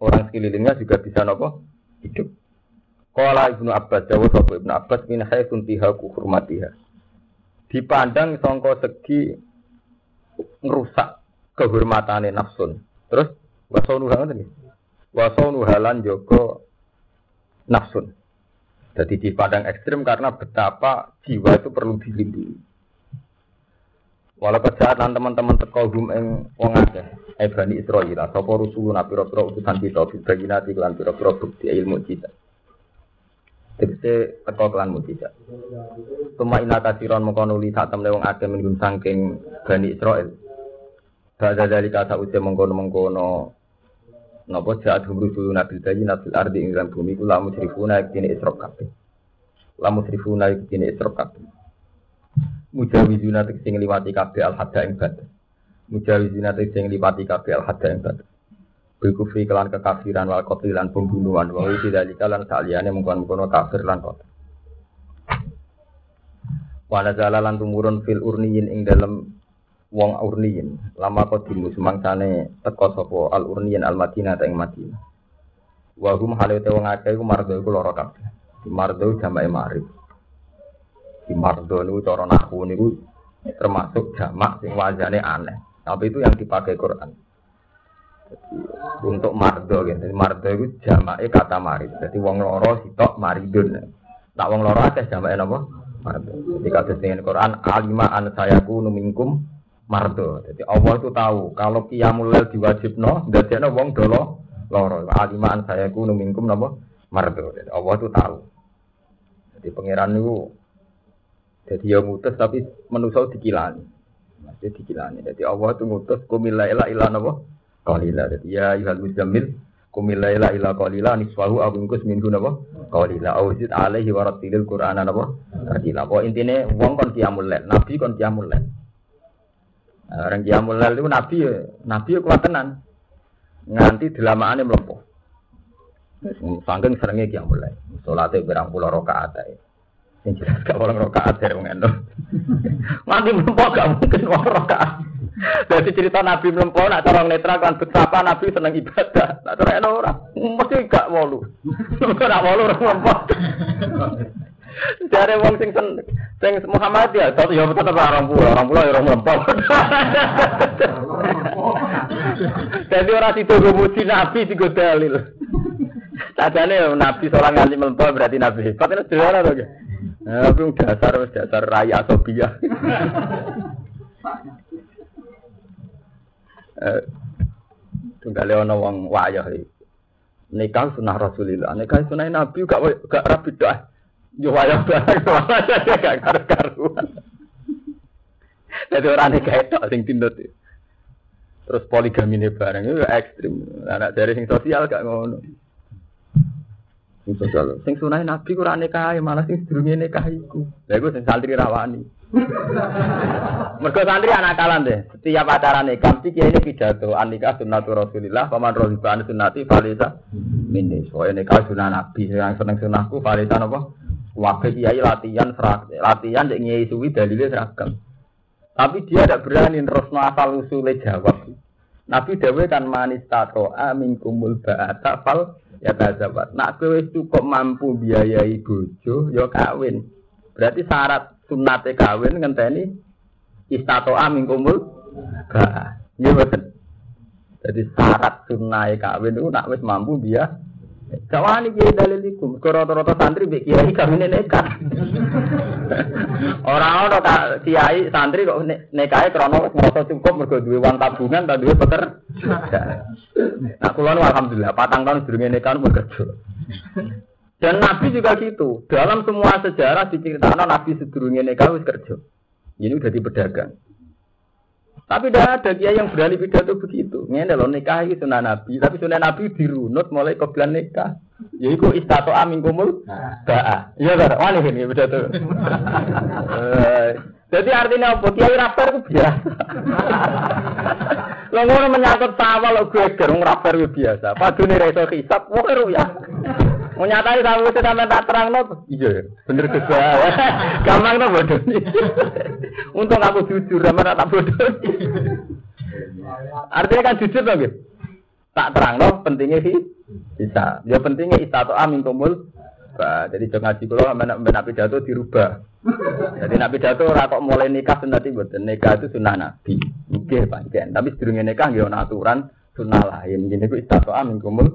orang sekelilingnya juga bisa nopo hidup. Kala ibnu Abbas, jawab sopo ibnu Abbas min haytun tiha kuhurmatiha. Dipandang songko segi ngerusak kehormatane nafsun. Terus wasonu halan ini. Wasonu halan joko nafsun. Jadi dipandang ekstrim karena betapa jiwa itu perlu dilindungi. Walau kejahatan teman-teman teko hum ing wong akeh, eh bani Israil, sapa rusulun pira-pira utusan kita bibayinati lan pira-pira bukti ilmu kita. Tegese teko kelan mujizat. Tuma ina kasiron mengko nuli sak temne wong akeh minggun saking bani Israil. Bada dari kata usia mengkono-mengkono Napa jahat hum rusulun nabil dayi nabil ardi ing bumi ku lamu srifuna kene isrok kabeh. Lamu srifuna kene isrok kabeh mujawizuna tegese ngliwati kabeh al hadda ing batas mujawizuna tegese ngliwati kabeh al hadda ing batas Bikufri kelan kekafiran wal qatl lan pembunuhan. Wa iki dalika lan saliyane mungkon-mungkon kafir lan qatl. Wala lan tumurun fil urniyin ing dalem wong urniyin. Lama qadimu sumangsane teka sapa al urniyin al Madinah ing Madinah. Wa hum halate wong akeh iku mardo iku lara kabeh. Mardo marif di mardo niku cara nahu niku termasuk jamak sing wajane aneh. Tapi itu yang dipakai Quran. Jadi, untuk mardo gitu. Mardo itu jamaknya kata marid. Jadi wong loro sitok maridun. Tak wong loro akeh jamaknya napa? Mardo. Jadi kados dengan Quran alima an sayaku numingkum mardo. Jadi Allah itu tahu kalau qiyamul lail diwajibno dadekno wong dolo loro. Alima an sayaku numingkum napa? Mardo. Jadi Allah itu tahu. Jadi pangeran itu jadi ya ngutus tapi manusia dikilani. Masih dikilani. Jadi Allah itu ngutus kumila ila ila napa? Qalila. Jadi ya ayuhal muzammil kumila ila ila qalila nisfahu aw ingkus minhu napa? Qalila. Aw zid alaihi wa rattilil qur'ana napa? Tartila. Pokok intine wong kon qiyamul lail, nabi kon qiyamul lail. Nah, orang qiyamul lail itu nabi ya, nabi ya kuat tenan. Nganti dilamaane mlepuh. Sangking seringnya qiyamul lail. Salate berang pulau rakaat ae. Yang jelas gak orang rokaat dari wong endo. Nanti mlempo gak mungkin wong rokaat. Jadi cerita Nabi mlempo nak cara netral kan betapa Nabi seneng ibadah. Nak cara eno ora. Mesti gak wolu. Ora wolu ora lempot. Jare wong sing sen sing Muhammad ya tetep ya tetep orang pulau, orang pulau ya orang lempot. Jadi orang situ gue muji nabi gue dalil. Tadane nabi seorang nganti melempot berarti nabi kan sederhana to. Nah, tapi dasar dasar raya Sophia. Eh, tunggale ana wong wayah. Nikah sunah Rasulillah, nikah sunah Nabi gak gak rapi dah. Yo wayah barang gak karu-karuan. Jadi orang nikah itu sing tindut. Terus poligami ini bareng itu ekstrim. Anak dari sing sosial gak ngono. Sing sosial, sing sunah Nabi kurang nikah malah sing sedurunge nikah iku. Lha iku sing santri rawani. Mergo santri anak kalan deh. Setiap acara nikah mesti kiai ini pidato anika sunnatu Rasulillah paman rohiba an sunnati falisa minni. Soalnya nikah sunnah Nabi yang seneng sunnahku falisa napa? Wakil kiai latihan latihan cek nyai suwi dalilnya seragam. Tapi dia tidak berani terus asal usule jawab. Nabi Dewi kan manis tato amin kumul ba'ata fal ya kazabat. Nak kowe cukup mampu biayai bojo ya kawin. Berarti syarat sunate kawin ngenteni istatoa mingkumul ba. Nggih mboten. Jadi syarat sunai kawin itu nak wis mampu dia Jawani kiai dalil iku, rata-rata santri mbek kiai kawin nekat. Ora ono tak kiai santri kok nekahe krana wis cukup mergo duwe uang tabungan ta duwe peker. Nah, kula alhamdulillah patang tahun durunge nekah bekerja. Dan Nabi juga gitu. Dalam semua sejarah diceritakan Nabi sedurungnya nikah wis kerja. Ini udah di pedagang. Tapi tidak ada dia yang berani pidato begitu. Ini loh nikah itu sunnah Nabi, tapi sunnah Nabi dirunut mulai ke bulan nikah. Ya istato amin kumul. Ba'a. Iya kan? Wani ini pidato. Eh, jadi artinya apa? Kiai rapper itu biasa. Lo ngono menyangkut sawah lo gue gerung rapper itu biasa. Padune reso hisap, wah ya. Mau nyatai sama itu sampai tak terang no. Iya, bener juga. Gampang no bodoh Untung aku jujur, sama tak bodoh. Artinya kan jujur dong gitu. Tak terang no, pentingnya sih bisa. Ya pentingnya istato amin kumul. Bah, jadi jangan ngaji kalau nabi pidato dirubah. Jadi nabi pidato kok mulai nikah sunati buat nikah itu sunnah nabi. Oke, panjang. Tapi sedurungnya nikah nggak aturan sunnah lain. Jadi itu istato amin kumul.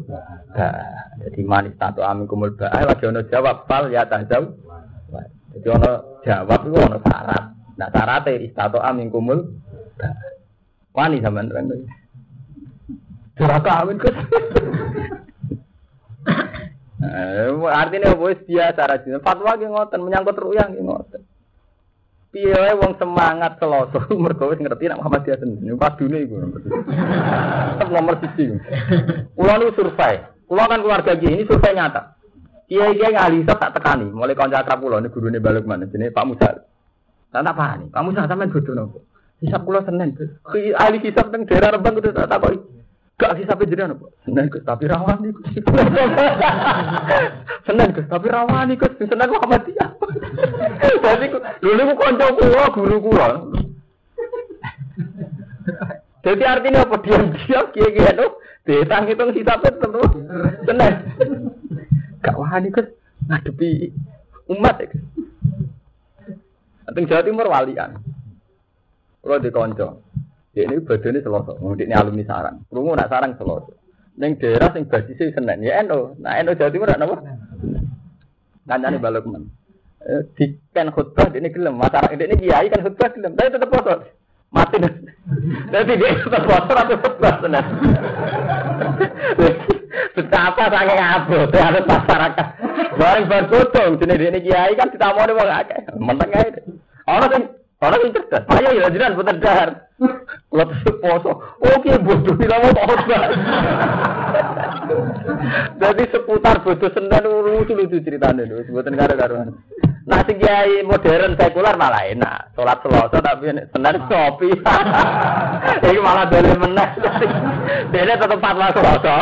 Jadi manis istato amin kumul ba. Lagi ono jawab fal ya tajam. Jadi ono jawab itu ono syarat. Nah syaratnya istato amin kumul. Wani sama terang. Duraka amin kus. Artinya bos biasa rajin. Fatwa yang ngoten menyangkut ruyang yang ngoten. Piye wong semangat seloso mergo wis ngerti nek Muhammadiyah sendiri. Padune iku. Tetep nomor 1. Kula nu survei. Kula kan keluarga ini survei nyata. Kiai-kiai ngali tak tekani, mulai kanca akrab kula ini gurune balik mana jenenge Pak Musa. Tak tak pahami. Pak Musa sampean bodoh nopo? Hisab kula Senin. Ahli hisab teng daerah Rembang kudu tak takoki. Gak sih sampai jadi apa? Senin Gus, tapi rawani Gus. Senin Gus, tapi rawani Gus. Senin Muhammadiyah. Jadi dulu aku kanca kula, guru kula. Jadi artinya apa diam-diam kiai-kiai itu ditang hitung hisabe tentu Senin. Gak wani Gus ngadepi umat ya. Teng Jawa Timur walian. Kalau di Ya ini badannya selosok, ini alumni sarang. Rungu nak sarang selosok. Neng daerah sing basisnya senen ya eno. Nah eno Jawa Timur apa? Kancane balok men. Eh, di kan khutbah ini gelem, masyarakat ini kiai kan khutbah gelem, tapi tetap foto. Mati. Nanti dia tetap foto atau khutbah senen. Betapa sange ngabot harus masyarakat. Bareng bar potong, jenis ini kiai kan ditamoni wong akeh. Menteng ae. Ana sing ana sing cerdas. Ayo ya jenengan puter dahar. Lepas poso, oke bodoh tidak mau. Jadi seputar bodoh sendan lucu lucu ceritanya itu, sebutan karo karuan. Nah si kiai modern sekuler malah enak, sholat selasa tapi sendan kopi. Ini malah boleh menang. Dia tetap fatwa selasa,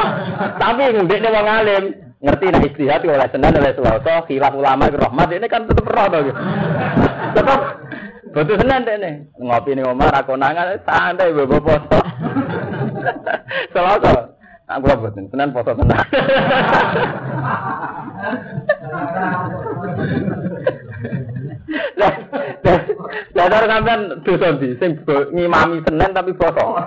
tapi dia mau ngalim ngerti nah istihad oleh sendan oleh selasa, khilaf ulama rahmat ini kan tetap roh Tetap Betul tenan deh nih. Ngopi nih Omar aku nangan santai bawa foto. Selasa. Aku lah boten, tenan foto tenan. Lah, dar sampean dosa ndi sing ngimami Senin tapi foto.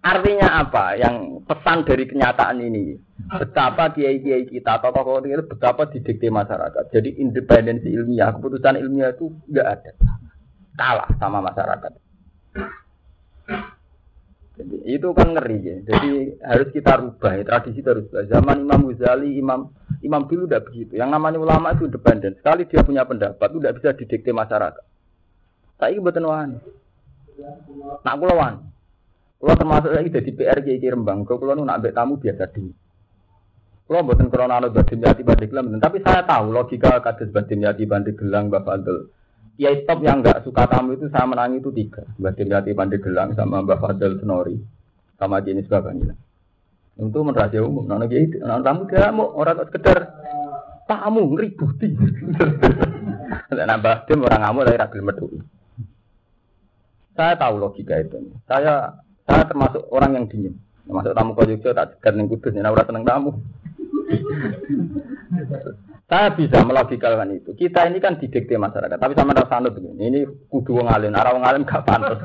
Artinya apa? Yang pesan dari kenyataan ini, betapa kiai-kiai kita, tokoh-tokoh itu betapa didikte masyarakat. Jadi independensi ilmiah, keputusan ilmiah itu enggak ada. Kalah sama masyarakat. Jadi itu kan ngeri ya. Jadi harus kita rubah ya. Tradisi rubah. Zaman Imam Ghazali, Imam Imam dulu udah begitu. Yang namanya ulama itu independen. Sekali dia punya pendapat tidak bisa didikte masyarakat. Saya ini buatan. Nak kula Kula termasuk lagi jadi PR Kiai Rembang. Kula nu nak tamu biasa di. Kula buatan krono anu badim yati banding gelang. Tapi saya tahu logika kados badim yati banding gelang Mbak Fadl. Kiai top yang nggak suka tamu itu saya menangi itu tiga. Badim yati banding gelang sama Mbak Fadl Senori. Sama jenis Bapak Nila. Untuk merahasia umum, nana kiai, nana tamu dia mau orang sekedar tamu ngeributi. Nambah tim orang ngamuk dari ragil metu. Saya tahu logika itu. Saya saya termasuk orang yang dingin. Masuk tamu ke Jogja tak segar ning kudus, nek ora seneng tamu. Saya bisa melogikalkan itu. Kita ini kan didikte masyarakat. Tapi sama ada sanut begini. Ini kudu wong alim. Arah wong alim gak pantas.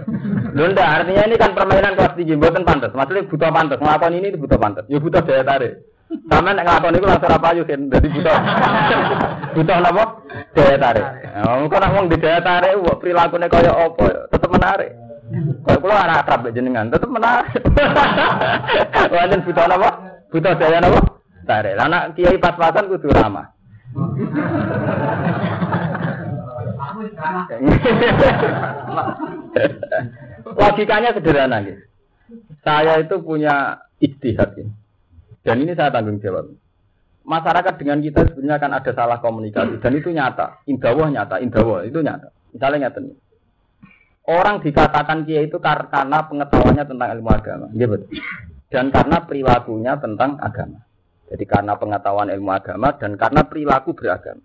Lho artinya ini kan permainan kelas tinggi. Bukan pantas. Maksudnya butuh pantas. Ngelakuin ini butuh pantas. Ya butuh daya tarik. Sama nek nglakoni iku langsung apa yuk kan. Dadi butuh. butuh napa? Daya tarik. Nah, kok nek wong di daya tarik kok prilakune kaya apa tetep menarik. Kalau kula anak akrab jenengan tetep menarik. Wonten butuh napa? Butuh daya napa? Tarik. Anak kiai pas-pasan kudu ramah. Logikanya sederhana gitu. Saya itu punya istihad ini. Dan ini saya tanggung jawab. Masyarakat dengan kita sebenarnya akan ada salah komunikasi dan itu nyata. Indawah nyata, indawah itu nyata. Misalnya nyata nih. Orang dikatakan dia itu karena pengetahuannya tentang ilmu agama. Gitu. Dan karena perilakunya tentang agama. Jadi karena pengetahuan ilmu agama dan karena perilaku beragama.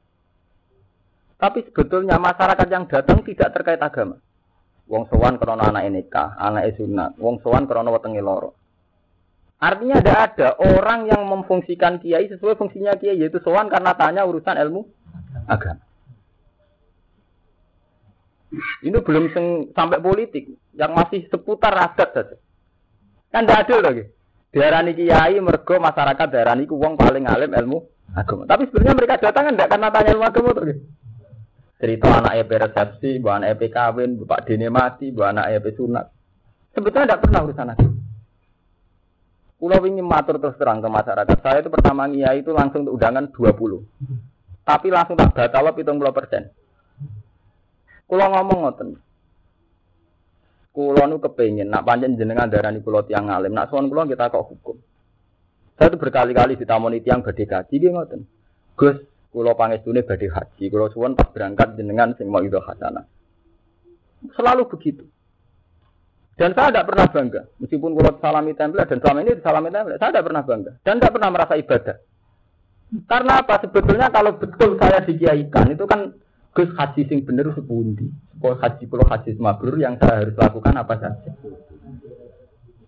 Tapi sebetulnya masyarakat yang datang tidak terkait agama. Wong sowan krono anak nikah, anak sunat, wong sowan krono wetengi loro. Artinya tidak ada orang yang memfungsikan kiai sesuai fungsinya kiai yaitu sowan karena tanya urusan ilmu agama. Ini belum sampai politik, yang masih seputar adat saja. Kan tidak adil lagi. Diarani kiai mergo masyarakat diarani ku wong paling alim ilmu agama. Tapi sebenarnya mereka datang kan tidak karena tanya ilmu agama tuh. Cerita anak EP resepsi, bu anak EP kawin, bu Pak Dene mati, bu anak EP sunat. Sebetulnya tidak pernah urusan agama. Pulau ingin matur terus terang ke masyarakat. Saya itu pertama kiai itu langsung undangan 20. Tapi langsung tak batal 70 persen. Kulo ngomong ngoten. Kulo nu kepengin nak panjen jenengan darani kulo tiang alim, nak sowan kulo kita kok hukum. Saya itu berkali-kali ditamoni tiang badhe kaji nggih ngoten. Gus, kulo pangestune badhe haji, kulo suwon pas berangkat jenengan sing mau hasanah. Selalu begitu. Dan saya tidak pernah bangga, meskipun kulo salami template dan selama ini salami template, saya tidak pernah bangga dan tidak pernah merasa ibadah. Karena apa? Sebetulnya kalau betul saya dikiaikan itu kan Gus haji sing bener sepundi. Kalau haji pulau haji mabrur yang saya harus lakukan apa saja.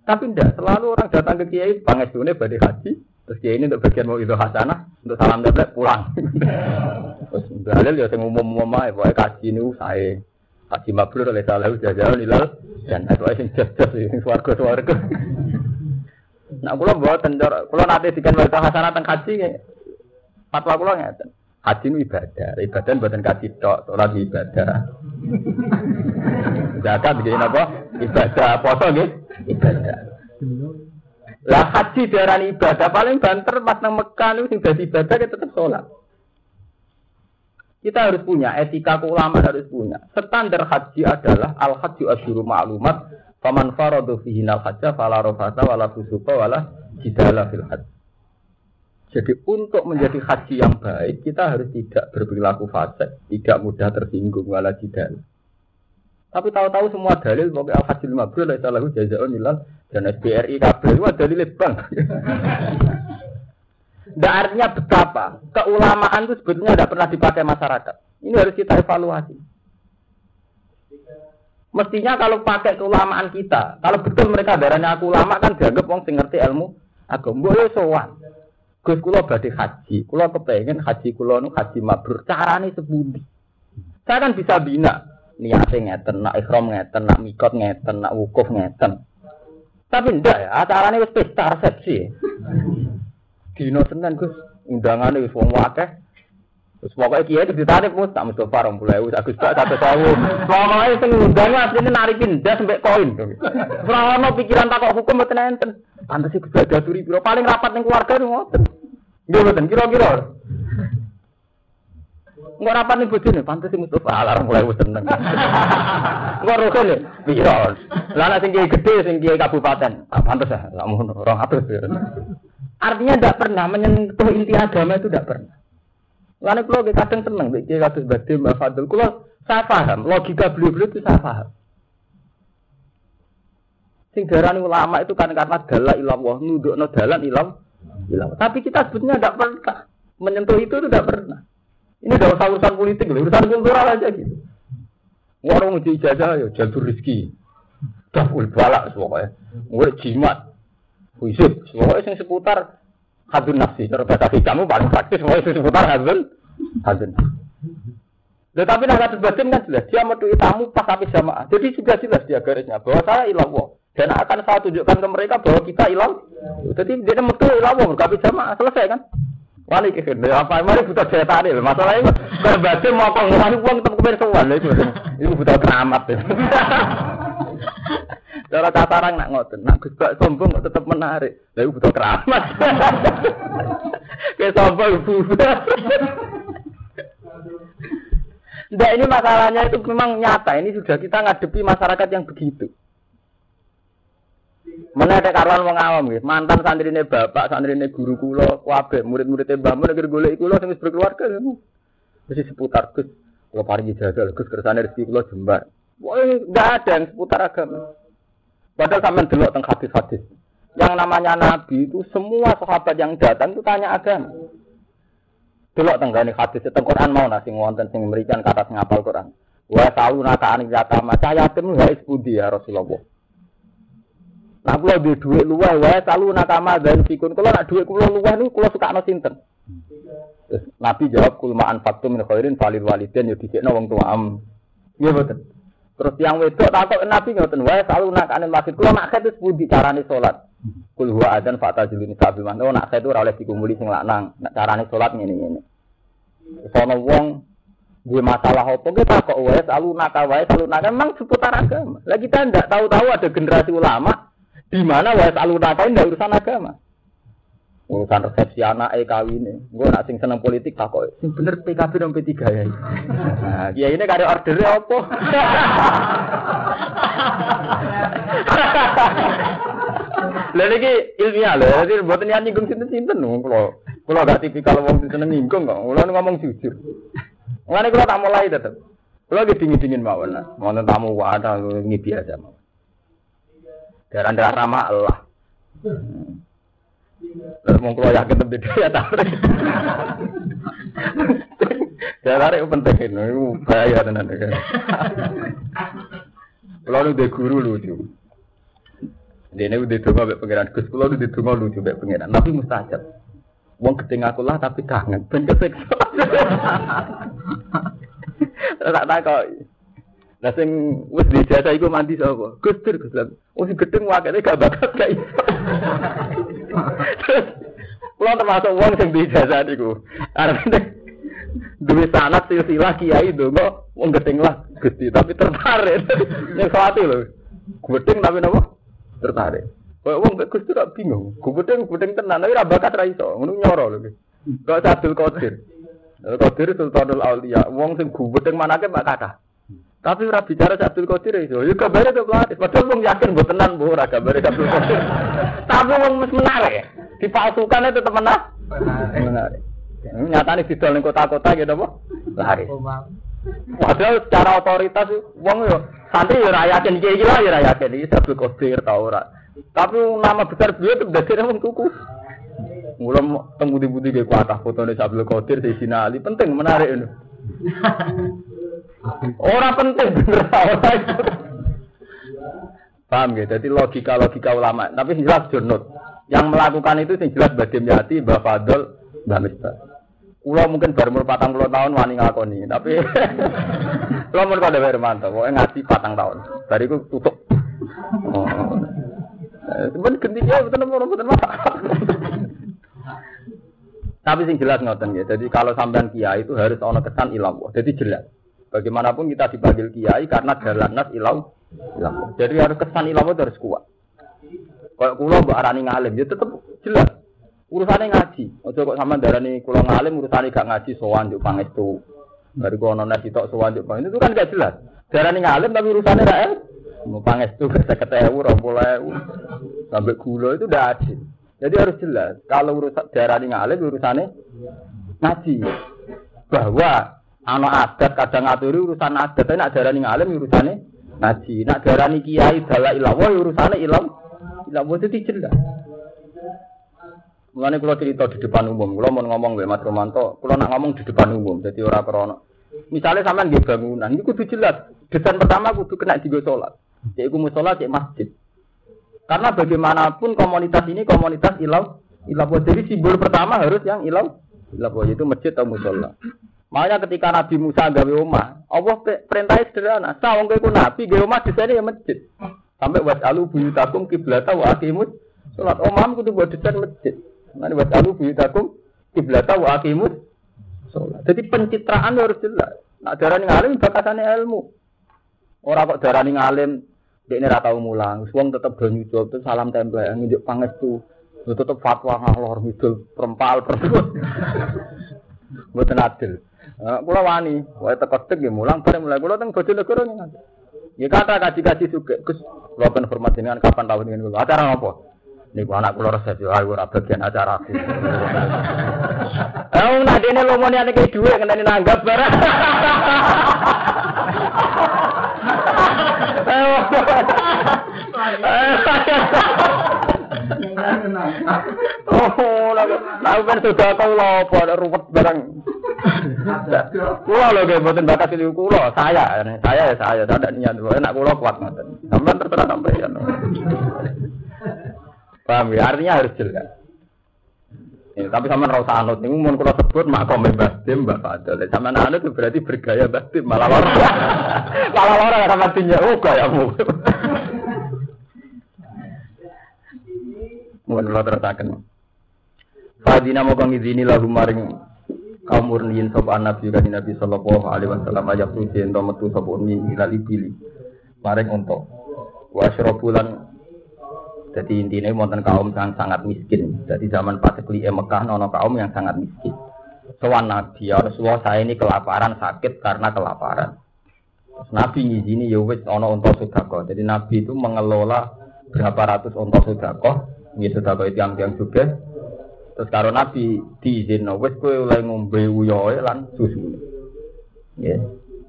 Tapi tidak, selalu orang datang ke kiai, pangestune badai haji, terus kiai ini untuk bagian mau itu hasanah, untuk salam tablet pulang. terus dalil ya yang umum-umum aja, pokoknya kaji ini saya haji mabrur oleh salah jalan nilal dan aku yang jas-jas yang suarga-suarga. Nah, bawa tendor, kalau nanti dikan itu hasanah tentang haji, fatwa kalau nggak Haji itu ibadah, ibadah buatan kaji tok, sholat ibadah. Zakat begini apa? Ibadah, foto gitu, ibadah. Lah haji darah ibadah paling banter pas nang Mekah itu sudah ibadah kita tetap sholat. Kita harus punya etika keulamaan harus punya. Standar haji adalah al haji asyuru ma'lumat. Faman faradu fihi al hajja fala rafata wala fusuqa wala jidala fil hajj. Jadi untuk menjadi haji yang baik kita harus tidak berperilaku fasik, tidak mudah tersinggung wala jidal. Tapi tahu-tahu semua dalil pokoknya haji lima bulan salah jazaun nilal dan SBRI kabel itu dalil bank. Tidak artinya betapa keulamaan itu sebetulnya tidak pernah dipakai masyarakat. Ini harus kita evaluasi. Mestinya kalau pakai keulamaan kita, kalau betul mereka darahnya aku ulama kan dianggap sing ngerti ilmu agama. Mbok yo sowan. Gus kula badhe haji, kula kepengen haji kula nu haji mabrur. Carane sepundi? Saya kan bisa bina niatnya ngeten, nak ikhram ngeten, nak mikot ngeten, nak wukuf ngeten. Tapi ndak ya, acarane wis pesta resepsi. Dino Senin Gus, undangane wis wong akeh. Terus pokoknya kiai itu ditarik mus, tak mesti parang mulai us agus tak satu tahun. Pokoknya sing ngundangnya aslinya nari pindah sampai koin. Serono pikiran takok hukum betul enten. Pantas sih ada turi biro paling rapat ning keluarga itu ngoten. Nggih betul kira-kira. Enggak rapat nih bojone, pantas sih Mustafa alarm mulai wis seneng. Enggak rukun ya, piro. Lah nek sing kiai gede sing kiai kabupaten, pantas ya, lak mun 200. Artinya tidak pernah menyentuh inti agama itu tidak pernah. Lalu kalau kadang tenang, bikin kasus badim, Mbak Fadil. Kalau saya paham, logika beliau-beliau itu saya paham. Sing darani ulama itu kan karena dalah ilallah, nuduk no dalan ilam, ilam. Tapi kita sebetulnya tidak pernah menyentuh itu, itu tidak pernah. Ini udah usah urusan politik, urusan kultural aja gitu. Warung uji ijazah ya jalur rezeki. Dapul balak pokoknya. Mulai jimat. Wisip. Pokoknya yang seputar hadun nafsi. Cara bahasa kamu paling praktis semua itu seputar hadun hadun. Tetapi nah kasus batin kan jelas dia medui tamu pas habis jamaah. Jadi sudah jelas dia garisnya bahwa saya ilallah dan akan saya tunjukkan ke mereka bahwa kita ilang. Jadi dia metu ilallah berkabis jamaah selesai kan? Wali kekeh, apa mari butuh cerita nih. Masalahnya berbatin mau pengeluaran uang tetap kebersuan itu. Itu butuh keramat. Cara katarang nak ngoten, nak Gus sombong kok tetap menarik. Lah butuh keramat. Kayak sombong butuh. Nah ini masalahnya itu memang nyata. Ini sudah kita ngadepi masyarakat yang begitu. Mana ada karuan wong awam gitu. Mantan santri ini bapak, santri ini guru kulo, wabe, murid-muridnya mbah mun negeri golek kulo sing berkeluarga. Mesti seputar Gus. Kalau pari jajal, Gus kersane rezeki kulo jembar. Wah, enggak ada yang seputar agama. Padahal sampean delok teng hadis-hadis. Yang namanya nabi itu semua sahabat yang datang itu tanya agama. Delok tenggane hadis teng Quran mau nasi wonten sing memberikan kata sing apal Quran. Wa naka anik yatama saya yatim wa isbudi ya Rasulullah. Nah kula duwe dhuwit luweh wa naka ma dan fikun. Kula nak dhuwit kula luweh niku kula sukakno sinten? Nabi jawab kul ma'an faktum min khairin falil waliden ya dikekno wong tua am. Nggih boten. Terus yang wedok takut Nabi ngoten wae nak anil masjid. Kula nak itu pundi carane salat. Kul huwa adzan fata juluni sabi man. Oh nak itu ora oleh dikumpuli sing lanang. Nak carane salat ngene-ngene. Sono wong gue masalah apa kita kok wae selalu naka wae selalu naka memang seputar agama. Lah kita ndak tahu-tahu ada generasi ulama di mana wae selalu naka ndak urusan agama. Urusan resepsi anak eh kawin Gue nak sing seneng politik tak kok. Bener PKB dan P3 ya. Ya ini kare ordernya apa? Lah niki ilmiah lho, jadi buatan yang nyinggung sinten-sinten lho kalau kalau gak tipikal wong seneng nyinggung kok. Kula ngomong jujur. Mulane kula tak mulai tetep. Kula lagi dingin-dingin mawon. Wonten tamu wadah ngi biasa mawon. Daran darah ramah Allah. Lalu mau keluar yakin tapi dia tarik. Dia tarik penting ini, bahaya tenan. Kalau udah guru lucu. Ini udah dengar mbak pengiran. Gus kalau udah dengar lucu mbak pengiran. Tapi mustajab. Wong gedeng aku lah tapi kangen. Ben keseksa. Tak tak kok. Lah sing wis dijasa iku mandi sapa? Gus Dur Gus Dur. Oh sing gedeng wakene gak bakat kayak Kulo termasuk wong sing dijasa niku. Arep duwe sanat silsilah kiai donga wong gedeng lah Gusti tapi tertarik. Nek kuwati lho. Gedeng tapi napa? Tertarik. Kok wong Gus Dur bingung. Gedeng gedeng tenan tapi ra bakat ra iso. Ngono nyoro lho. Kok Abdul Qadir. Qadir Sultanul Aulia. Wong sing gedeng manake mak kathah. Tapi ora bicara Abdul Qadir itu. Ya kabare itu pelatih. Padahal wong yakin mbok tenan bu ora kabare Abdul Qadir. Tapi wong mesti menarik. Dipalsukan itu tetep menarik. Menarik. Nyatane didol ning kota-kota gitu apa? Lari. Padahal secara otoritas wong yo santri yo ora yakin iki iki lah yo ora yakin iki Abdul Qadir ta ora. Tapi nama besar beliau itu dari wong tuku. Mulai temu di budi kayak kuatah foto nih Abdul Qadir di Ali penting menarik ini. Orang penting bener ora itu. Paham ya? Jadi logika-logika ulama. Tapi jelas jurnut. Yang melakukan itu yang jelas Badim Yati, Mbak Fadol, Mbak Misbah. Kulo mungkin baru umur patang puluh tahun wani ngakoni, tapi kulo mau kode Hermanto, pokoknya ngaji patang tahun. Dari itu tutup. Oh. Cuman gentinya betul betul betul. Tapi sing jelas ngoten ya. Jadi kalau sampean kiai itu harus ono kesan ilam. Jadi jelas. Bagaimanapun kita dipanggil kiai karena jalan nas ilau. Jadi harus kesan ilam itu harus kuat. Kalau kulo mbak arani ngalim, ya tetap jelas. Urusannya ngaji. Ojo kok sama darani kulo ngalim urusannya gak ngaji sowan juk pangestu. Dari kulo nona sitok sowan juk pangestu itu kan gak jelas. Darani ngalim tapi urusannya ra Mau pangestu seket ewu, rompol ewu, sampai gula itu udah adil. Jadi harus jelas. Kalau urusan darani ngalim urusannya ngaji. Bahwa anak adat kadang ngaturi urusan adat, tapi nak darani ngalim urusannya ngaji. Nak darani kiai dala ilawo urusannya ilam. Ilawo itu jelas. Mulane kula cerita di depan umum, kula mau ngomong mbek Mas Romanto, kula nak ngomong di depan umum, jadi ora krana. Misalnya sampean nggih bangunan, ini kudu jelas. Desain pertama kudu kena digo salat. Cek musola, cek masjid. Karena bagaimanapun komunitas ini komunitas ilau ilau jadi simbol pertama harus yang ilau ilau itu masjid atau musola. Makanya ketika Nabi Musa gawe omah, Allah perintahnya sederhana. Sawang kowe nabi gawe omah desainnya ya masjid. Sampai wasalu buyutakum kiblata wa aqimus salat omah kudu buat desain masjid. Nanti buat alu buyutakum kiblata wa akimus sholat. Jadi pencitraan harus jelas. Nak darah ngalim bakasannya ilmu. Orang kok darah ngalim dia ini ratau mulang. Suang tetap do nyucul itu salam tempel nunjuk pangestu. Tetap fatwa ngalor ngidul perempal perempuan. Buatan adil. Kula wani, wae teko tek mulang bareng mulai kula teng Bojonegoro ning. Ya kata kaji-kaji suge, Gus, kula kan hormat dengan kapan tahun ini Acara apa? Niku anak kula resep yo ayo ora bagian acara aku. Eh nak dene lomone ane ke dhuwit ngenteni nanggap barang. Oh, lagu kan sudah tahu lopo ada ruwet barang. Kulo lho mboten bakat itu kulo, saya, saya ya saya, tidak niat, enak kulo kuat ngoten. Sampeyan terserah sampeyan. Paham ya? Artinya harus jelas. Ya, tapi sama rasa anut ini mau kalau sebut makom Mbak Dim Mbak Fadil. Sama anut itu berarti bergaya Mbak Dim malah orang malah orang sama tinya oh gayamu. Mohon kalau terasakan. Fadina mau izini lagu maring kaum murniin sop anak juga di Nabi Sallallahu Alaihi Wasallam ajak tuh jento metu sop urni ilali pilih maring untuk wasrobulan jadi intinya wonten kaum yang sangat miskin. Jadi zaman pas kli Mekah nono kaum yang sangat miskin. Soal Nabi ya Rasulullah saya ini kelaparan sakit karena kelaparan. Nabi ngizini ya wis ono unta sudako. Jadi Nabi itu mengelola berapa ratus unta sudako. Sudako itu yang yang juga. Terus kalau Nabi diizin, wis kowe oleh ngombe uyoe lan susu. Ya.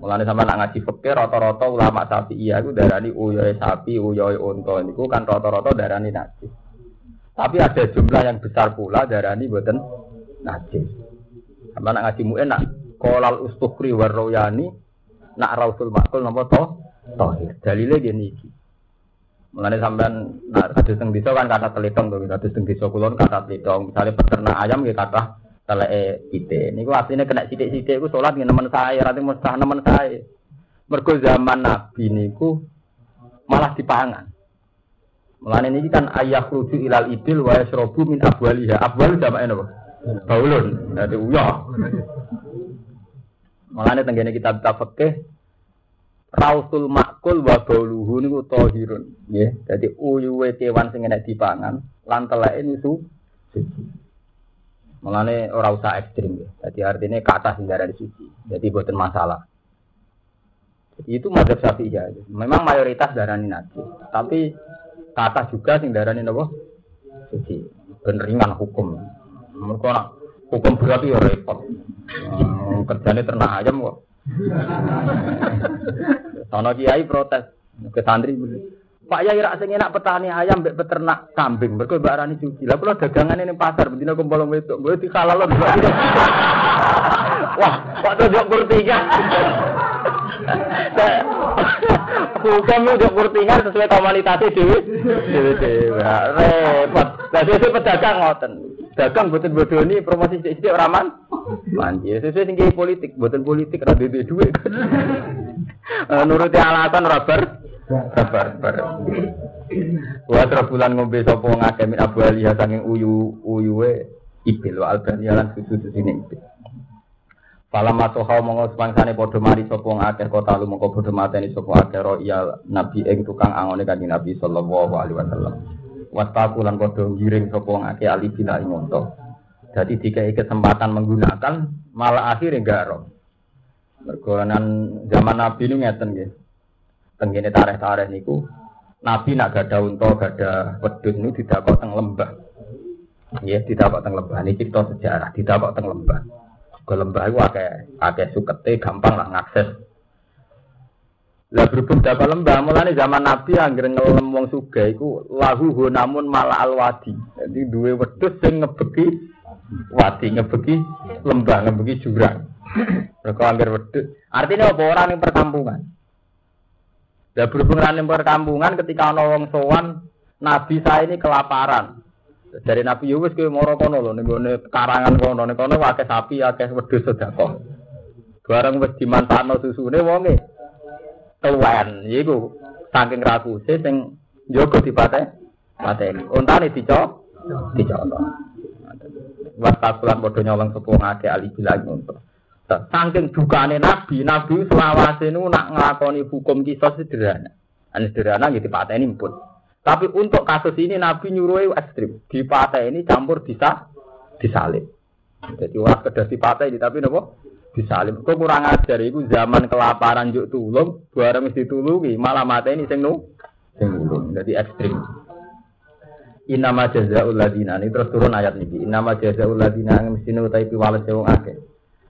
Mulane sama nak ngaji fikih rata-rata ulama sapi iya itu darani uyoy sapi, uyoy unta niku kan rata-rata darani najis. Tapi ada jumlah yang besar pula darani boten najis. Sama nak ngaji mu'en nak kolal ustukri warroyani nak rausul makul napa to tohir. Dalile gini. Mulane sampean nak kados teng desa kan kata telitong to, kados teng desa kulon kata telitong. Misalnya peternak ayam ya kata teleke pite. Niku asline kena sithik-sithik iku salat ngen nemen saya, rati mustah nemen saya. Mergo zaman Nabi niku malah dipangan. Mulane niki kan ayah rujuk ilal ibil wa yasrobu min abwaliha. Abwal jamake napa? Baulun. Dadi uyah. Mulane tenggene kita kita Rausul makul wa bauluhu niku tahirun. Nggih. Dadi uyuwe kewan sing enek dipangan lan teleke niku suci. Mulane ora usah ekstrim ya. Jadi artinya ke atas hingga dari suci. Jadi buatan masalah. Itu mazhab Syafi'i ya. Memang mayoritas darani najis, tapi ke atas juga sing darani napa? Suci. Ben hukum. Mergo hukum berarti ya repot. Hmm, kerjane ternak ayam kok. Sono kiai protes ke santri Pak Yai rak sing enak petani ayam mbek peternak kambing. Mergo mbak Arani suci. Lah kula dagangan ini pasar bendina kumpul wedok. Mbok dihalalon. Wah, kok tunjuk kurtiga. Hukum udah kurtingan sesuai komunitasnya dewi. Repot. Lah sesuai pedagang ngoten. Dagang boten bodoni promosi sithik ora man. Manji sesuai sing politik, boten politik ora duwe duit. Nuruti alasan ora bar. Bar bar. Wa bulan ngombe sapa ngakeh min Abu Ali saking uyu uyuwe ibil wa albani lan susu sini ibil. Fala matoha monggo sepangsane padha mari sapa akeh kota lu mongko padha mateni sapa akeh ro iya nabi ing tukang angone kanjeng Nabi sallallahu alaihi wasallam. Wastaku lan padha giring sapa akeh ali bila ing unta. Dadi dikai kesempatan menggunakan malah akhirnya enggak ro. Mergo zaman Nabi ini ngeten nggih. Tenggene tareh-tareh niku Nabi nak gada unta, gada wedhus niku didakok teng lembah. Nggih, didakok teng lembah. Niki cerita sejarah, didakok teng lembah. Ke lembah itu akeh akeh sukete gampang lah ngakses. Lah berhubung dapat lembah, mulane zaman Nabi anggere ngelem wong sugih iku lahu namun malah alwadi. Jadi duwe wedhus sing ngebeki wadi, ngebeki lembah, ngebeki jurang. Mereka wedhus. Artinya apa orang yang perkampungan? Lah berhubung yang perkampungan ketika ana wong sowan Nabi saya ini kelaparan. Dari Nabi Yunus ke moro kono lho ning karangan kono ning kono akeh sapi akeh wedhus sedekah. Bareng wis dimanfaatno susune wonge. Tuwen iku saking rakuse sing njogo dipate pateni. Untane dicok dicok. Wastakulan padha nyolong sepuh ngake ali bilang untuk. Saking dukane Nabi, Nabi selawase nu nak nglakoni hukum kisah sederhana. Ane sederhana gitu pateni pun. Tapi untuk kasus ini Nabi nyuruh ekstrim. Di partai ini campur bisa disalib. Jadi orang kedah di partai ini tapi nopo disalib. Kok kurang ajar itu zaman kelaparan juk tulung, barang mesti tulungi, malah mata ini sing nu sing nulung. Jadi ekstrim. Inama jazaul ladina ini terus turun ayat ini. Inama jazaul ladina yang mesti nutai piwales wong akeh.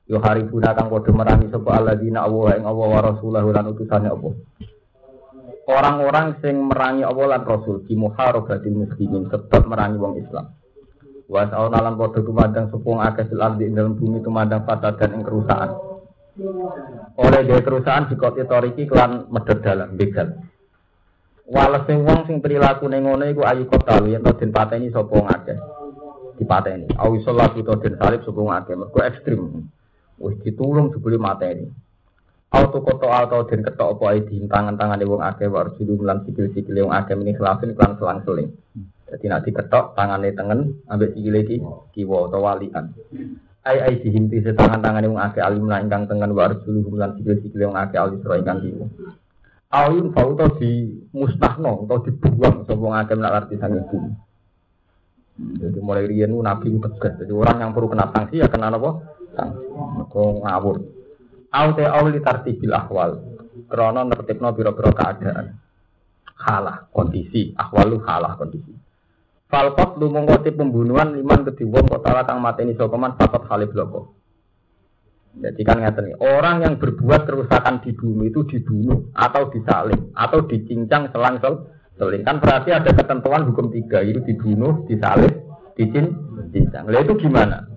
Yo hari puna kang padha merangi sapa alladzina Allah ing Allah wa rasulahu lan utusane apa orang-orang sing merangi Allah lan Rasul di muharabatil muslimin sebab merangi wong Islam. Wa sa'una lan padha tumandang sepung akeh sil ardi ing dalam bumi tumandang fasad dan ing kerusakan. Oleh dia kerusakan di kota toriki kelan medhot dalam begal. Walese wong sing perilaku ning ngono iku ayu kota yen to den pateni sapa ngakeh. Dipateni. Awi salat utawa den salib sapa ngakeh. Mergo ekstrim. Wis ditulung jebule mateni. Auto koto auto den ketok apa ae di? Tangan tangan wong akeh wa arjulu lan sikil sikil wong akeh meni khilafin kan selang seling jadi nak diketok tangane tengen ambek sikile iki kiwa utawa walian ai ai dihinti se tangan tangan wong akeh alim lan ingkang tengen wa arjulu lan sikil sikil wong akeh alim sira ingkang kiwa. Awin fauto di musnahno atau dibuang sapa wong akeh nak arti sang ibu. Jadi mulai riyen nabi tegas. Jadi orang yang perlu kena sanksi ya kena apa? Sanksi. Kok ngawur Aute auli tartibil ahwal. Krono nertibno biro-biro keadaan. Halah kondisi, ahwalu halah kondisi. Falkot lu mengkoti pembunuhan liman kediwong kok tala kang mateni sokoman fakot halib loko. Jadi kan ngerti orang yang berbuat kerusakan di bumi itu dibunuh atau disalib atau dicincang selang sel seling kan berarti ada ketentuan hukum tiga itu dibunuh, disalib, dicincang. Lalu itu gimana?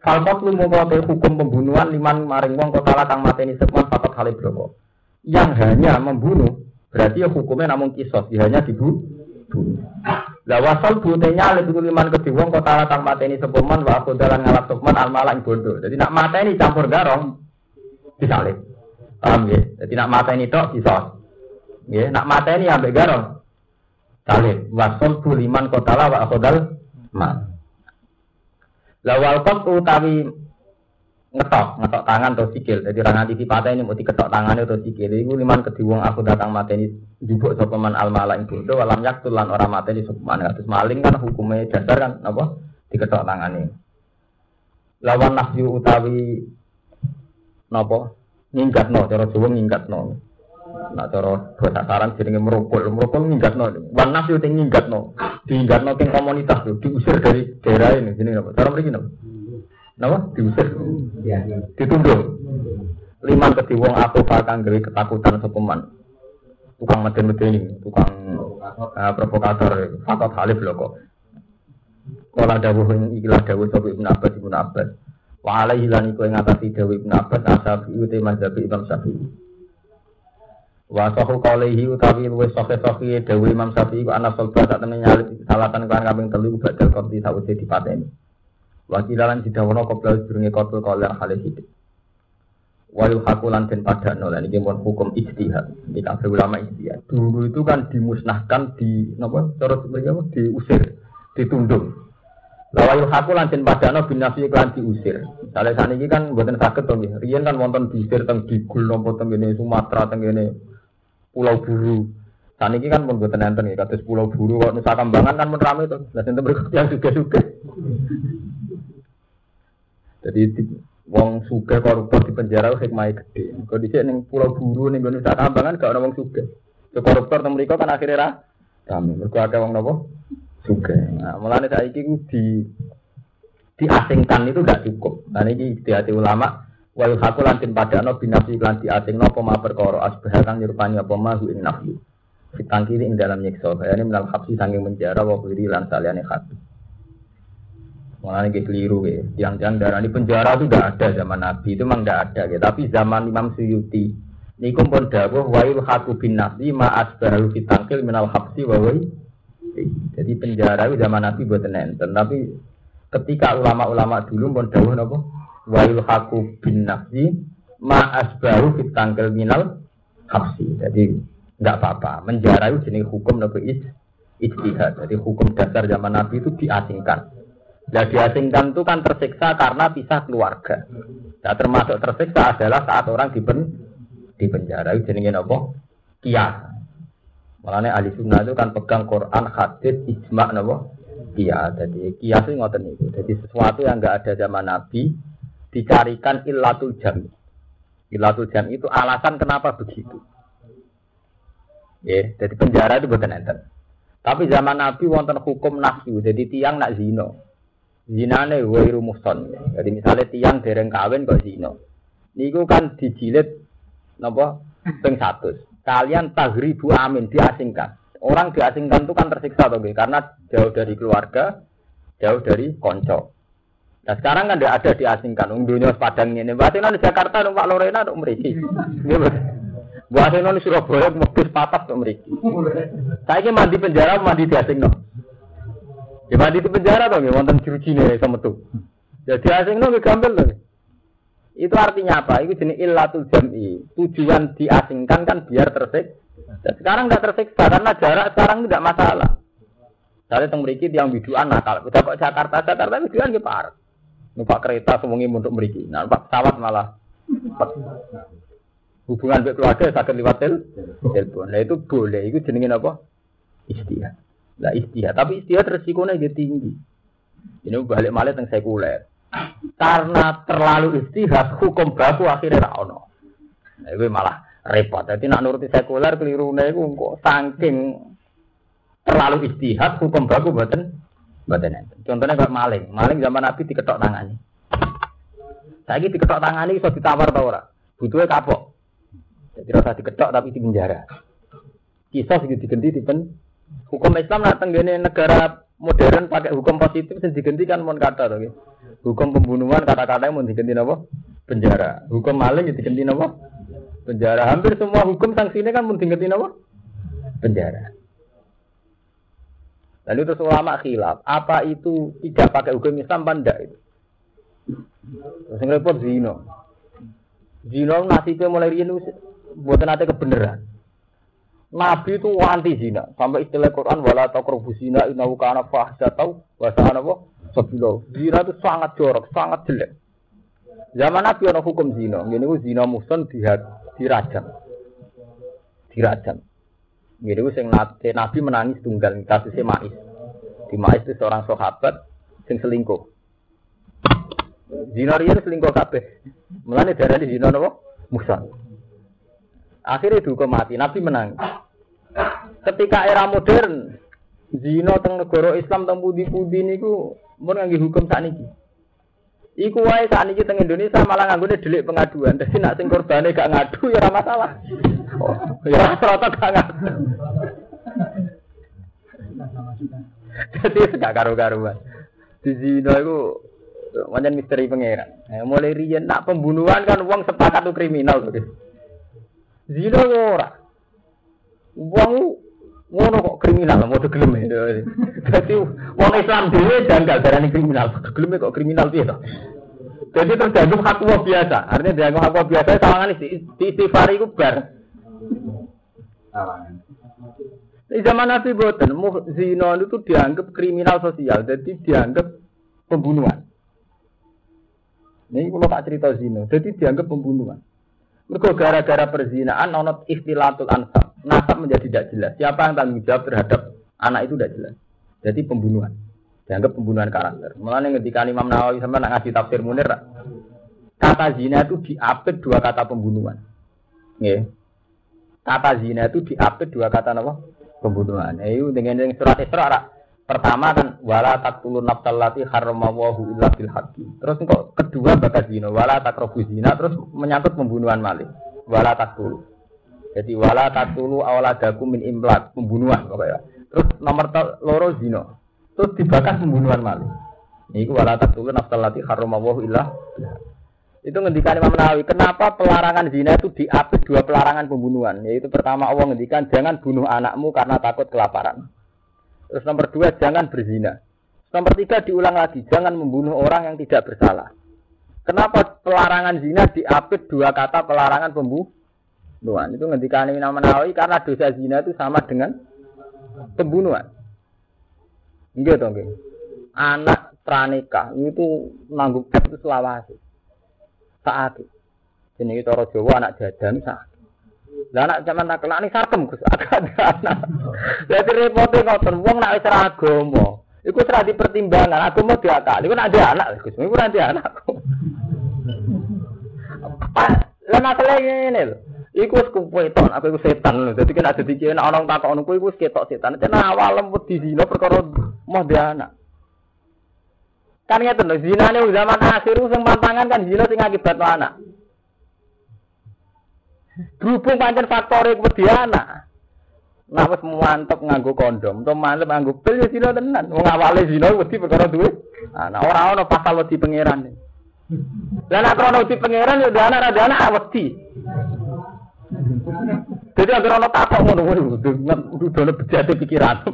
Falkot lu mau hukum pembunuhan liman maring wong kota kang mateni sekman fakot halib bloko. Yang hanya membunuh berarti ya hukumnya namun kisos, ya hanya dibunuh. Lah wasal butenya dulu liman kedhi wong kota kang mateni sepoman wa aku dalan ngalap sukman almalah ing bondo. Jadi nak mateni campur garong disalib. Paham ya? Jadi nak mateni tok kisos. Ya, nak mateni ambek garong salib. Wasal bu liman kota wa dal man. Lawal kot utawi ngetok, ngetok tangan atau sikil. Jadi orang nanti patah ini mau diketok tangan atau sikil. Iku liman kediwong aku datang mati jubuk sopeman al mala ing bodoh. Walam yak tulan orang mati ini sopeman. Terus maling kan hukumnya dasar kan apa? Diketok tangan ini. Lawan nafsu utawi nopo ngingkat no, cara Jawa ngingkat no. Nah cara bahasa saran jenenge merokok, merokok ngingkat no. Wan nafsu ting ngingkat no diinggatno ke komunitas tuh, diusir dari daerah ini. Ini apa? Cara begini apa? Napa? Diusir. Ditunduk. Lima keti wong aku fakang gawe ketakutan sepeman. Tukang meden-meden ini, tukang uh, provokator, fakot halif lho kok. Kala dawuh ikilah dawuh sapa Ibnu Abbas Ibnu Abbas. Wa alaihi lan iku ing ngatasi dawuh Ibnu Abbas asabi uti mazhab Imam Syafi'i. Wa sahu qalihi utawi luwes sohe sohi dewi Imam Syafi'i ku anak solba sak temen nyalip salatan kan kaping telu badal korti sawise dipateni. Wa kilalan didawono qoblal durunge kotul kalian halih hidup. Wa yuhakulan den padano lan iki pun hukum ijtihad. Di kafir ulama ijtihad. Dulu itu kan dimusnahkan di napa cara mereka diusir, ditunduk. Lawa yuhaku lan den padano bin nafsi lan diusir. Misalnya saat ini kan buatan sakit to nggih. Riyen kan wonten diusir teng Digul napa teng Sumatera teng Pulau Buru. Saat ini kan pun buatan enten nggih kados Pulau Buru kok Nusa Kambangan kan pun rame to. Lah sinten berikut yang juga-juga. Jadi wong suge koruptor di penjara hikmah gede. Kau dicek neng Pulau Buru ning Nusa Kambangan gak ada wong suge. Koruptor teng mriku kan akhirnya ra rame. Mergo akeh wong napa? juga. Nah, saiki ku di diasingkan itu gak cukup. Nah ini hati ulama wa yuhaqu lantin padano binafsi lan diasingno apa ma perkara asbah kang nyerupani apa ma ing nafsu. Fitang kiri ing dalam nyiksa. Ini minal habsi sanging menjara wa kiri lan saliyane hati. Mulane nggih keliru ya. Tiang-tiang darah ini penjara itu gak ada zaman Nabi itu memang gak ada ya. Tapi zaman Imam Suyuti niku pun dawuh wa yuhaqu bin nafsi ma asbahu fitangkil minal habsi wa jadi penjara itu zaman Nabi buat nenten. Tapi ketika ulama-ulama dulu pun dawuh napa? Wa haku bin nafsi ma asbaru fit tangkel minal hapsi. Jadi enggak apa-apa. Menjara itu jenis hukum napa ijtihad. Jadi hukum dasar zaman Nabi itu diasingkan. Nah diasingkan itu kan tersiksa karena pisah keluarga. Nah termasuk tersiksa adalah saat orang di, pen, di penjara itu jenis apa? Kias. Makanya ahli sunnah itu kan pegang Quran, hadis, ijma, nabo. Iya, jadi kias itu ngoten itu. Jadi sesuatu yang enggak ada zaman Nabi dicarikan illatul jam. Illatul jam itu alasan kenapa begitu. Ya, jadi penjara itu bukan enten. Tapi zaman Nabi wonten hukum nafsu, jadi tiang nak zino. Zinane wairu muhson. Jadi misalnya tiang dereng kawin kok zino. Niku kan dijilid napa ping 100 kalian tahribu amin diasingkan. Orang diasingkan itu kan tersiksa toh, karena jauh dari keluarga, jauh dari konco. Nah sekarang kan tidak ada diasingkan. Unggunya padang ini. Berarti di Jakarta numpak Lorena untuk meriki. Buat di Surabaya mobil patah untuk meriki. Saya ini mandi penjara, mandi diasing no. Ya mandi di penjara toh, wonten cuci nih sama tuh. Jadi ya, asing no, gampang loh. Itu artinya apa? Itu jenis illatul jam'i. Tujuan diasingkan kan biar tersiksa. Dan sekarang nggak tersiksa karena jarak sekarang tidak masalah. Saya teng mriki yang biduan nakal. Udah kok Jakarta, Jakarta biduan ki par. Numpak kereta semuanya untuk mriki. Nah, numpak pesawat malah hubungan dengan keluarga sakit lewat telepon. Nah itu boleh. Itu jenengin apa? Istihad. Lah istihad. Tapi istihad resikonya tinggi. Ini balik malah tentang sekuler. Karena terlalu istihad, hukum baku akhirnya ra ono. Nah, itu malah repot. Jadi nak nuruti sekuler keliru itu kok saking terlalu istihad, hukum baku buatan buatan enten. Contohnya kayak maling, maling zaman Nabi diketok tangannya. Saya diketok tangannya bisa ditawar tau ora? Butuhnya kapok. Jadi rasa diketok tapi di penjara. Kisah sih diganti di pen. Hukum Islam nak tenggene negara modern pakai hukum positif sing diganti kan mon kata to Hukum pembunuhan kata-kata yang mau diganti apa? Penjara. Hukum maling itu diganti apa? Penjara. Hampir semua hukum sanksinya kan mau diganti apa? Penjara. Lalu terus ulama khilaf, apa itu tidak pakai hukum Islam apa itu? Terus yang repot zino. Zino nasibnya mulai rian buat nanti kebenaran. Nabi itu anti zina. Sampai istilah Quran wala taqrabu zina innahu kana fahsyatan wa sa'ana apa? Sabilo. Zina itu sangat jorok, sangat jelek. Zaman Nabi ada hukum zina. Ini itu zina muson dirajam. Dirajam. Ini itu sing Nabi menangis tunggal kasusnya Mais. Di Mais itu seorang sahabat sing selingkuh. Zina itu selingkuh kabeh. Mulane darah di zina apa? Muson. Akhirnya dihukum mati. Nabi menang. Ketika era modern, zina teng negara Islam teng pudi-pudi niku mun hukum sakniki. Iku wae sakniki teng Indonesia malah nganggone delik pengaduan. Dadi nak sing korbane gak ngadu ya ora masalah. Oh, ya rata gak ngadu. Jadi gak karu-karuan. Di zina iku wajan misteri pangeran. Eh, mulai riyen nak pembunuhan kan uang sepakat tuh kriminal tuh. Zina ora. Wong ngono kok kriminal mau gelem ya. Dadi wong Islam dhewe janggal darani kriminal. Gelem kok kriminal piye to? Jadi dianggap hak biasa. Artinya dianggap hak biasa sawangan di istighfar iku bar. Di zaman Nabi Boten, zina itu dianggap kriminal sosial, jadi dianggap pembunuhan. Ini kalau tak cerita zina, jadi dianggap pembunuhan. Mereka gara-gara perzinaan, nonot istilatul ansab. Nasab menjadi tidak jelas. Siapa yang tanggung jawab terhadap anak itu tidak jelas. Jadi pembunuhan. Dianggap pembunuhan karakter. Mulanya ketika Imam Nawawi sama nak ngasih tafsir munir, kata zina itu diapit dua kata pembunuhan. Nggih. Kata zina itu diapit dua kata apa? Pembunuhan. Itu dengan surat Isra Pertama kan wala taqtulun nafsal lati harramawahu illa bil haqqi. Terus kok kedua bakat zina wala taqrabu zina terus menyangkut pembunuhan malik. Wala taqtul. Jadi wala taqtulu awladakum min imlak, pembunuhan pokoknya. Terus nomor loro zina. Terus dibakar pembunuhan malik. Ini wala taqtulun nafsal lati illa itu ngendikan Imam Nawawi, kenapa pelarangan zina itu diapit dua pelarangan pembunuhan? Yaitu pertama Allah ngendikan jangan bunuh anakmu karena takut kelaparan. Terus nomor dua, jangan berzina. Nomor tiga, diulang lagi, jangan membunuh orang yang tidak bersalah. Kenapa pelarangan zina diapit dua kata pelarangan pembunuhan? Itu ngendikan Imam Nawawi karena dosa zina itu sama dengan pembunuhan. Enggak dong. Anak pranikah itu nanggung itu selawasi. Saat itu orang Jawa anak jadan saat lah anak zaman nak kelani sarkem Gus. Jadi repotnya ngoten wong nak wis agama. Iku ora dipertimbangkan, agama diakali. Iku nak ada anak Gus, iku nanti anak. Lah masalah ngene lho. Iku wis kuweton, aku iku setan lho. Dadi kan ada dikene ana wong takok ngono iku wis ketok setan. Cenah awalem wedi zina perkara dia anak. Kan ngeten lho, zinane zaman akhir sing pantangan kan zina sing akibat anak. Berhubung pancen faktore wedi anak. Nah wis mantep nganggo kondom, to mantep nganggo pil ya sira tenan. Wong awale zina wedi perkara duwe. Anak ora ana pasal wedi pangeran. Lah nek ora wedi pangeran ya anak ada anak wedi. Jadi agar ana takok ngono kuwi dono bejate pikiran.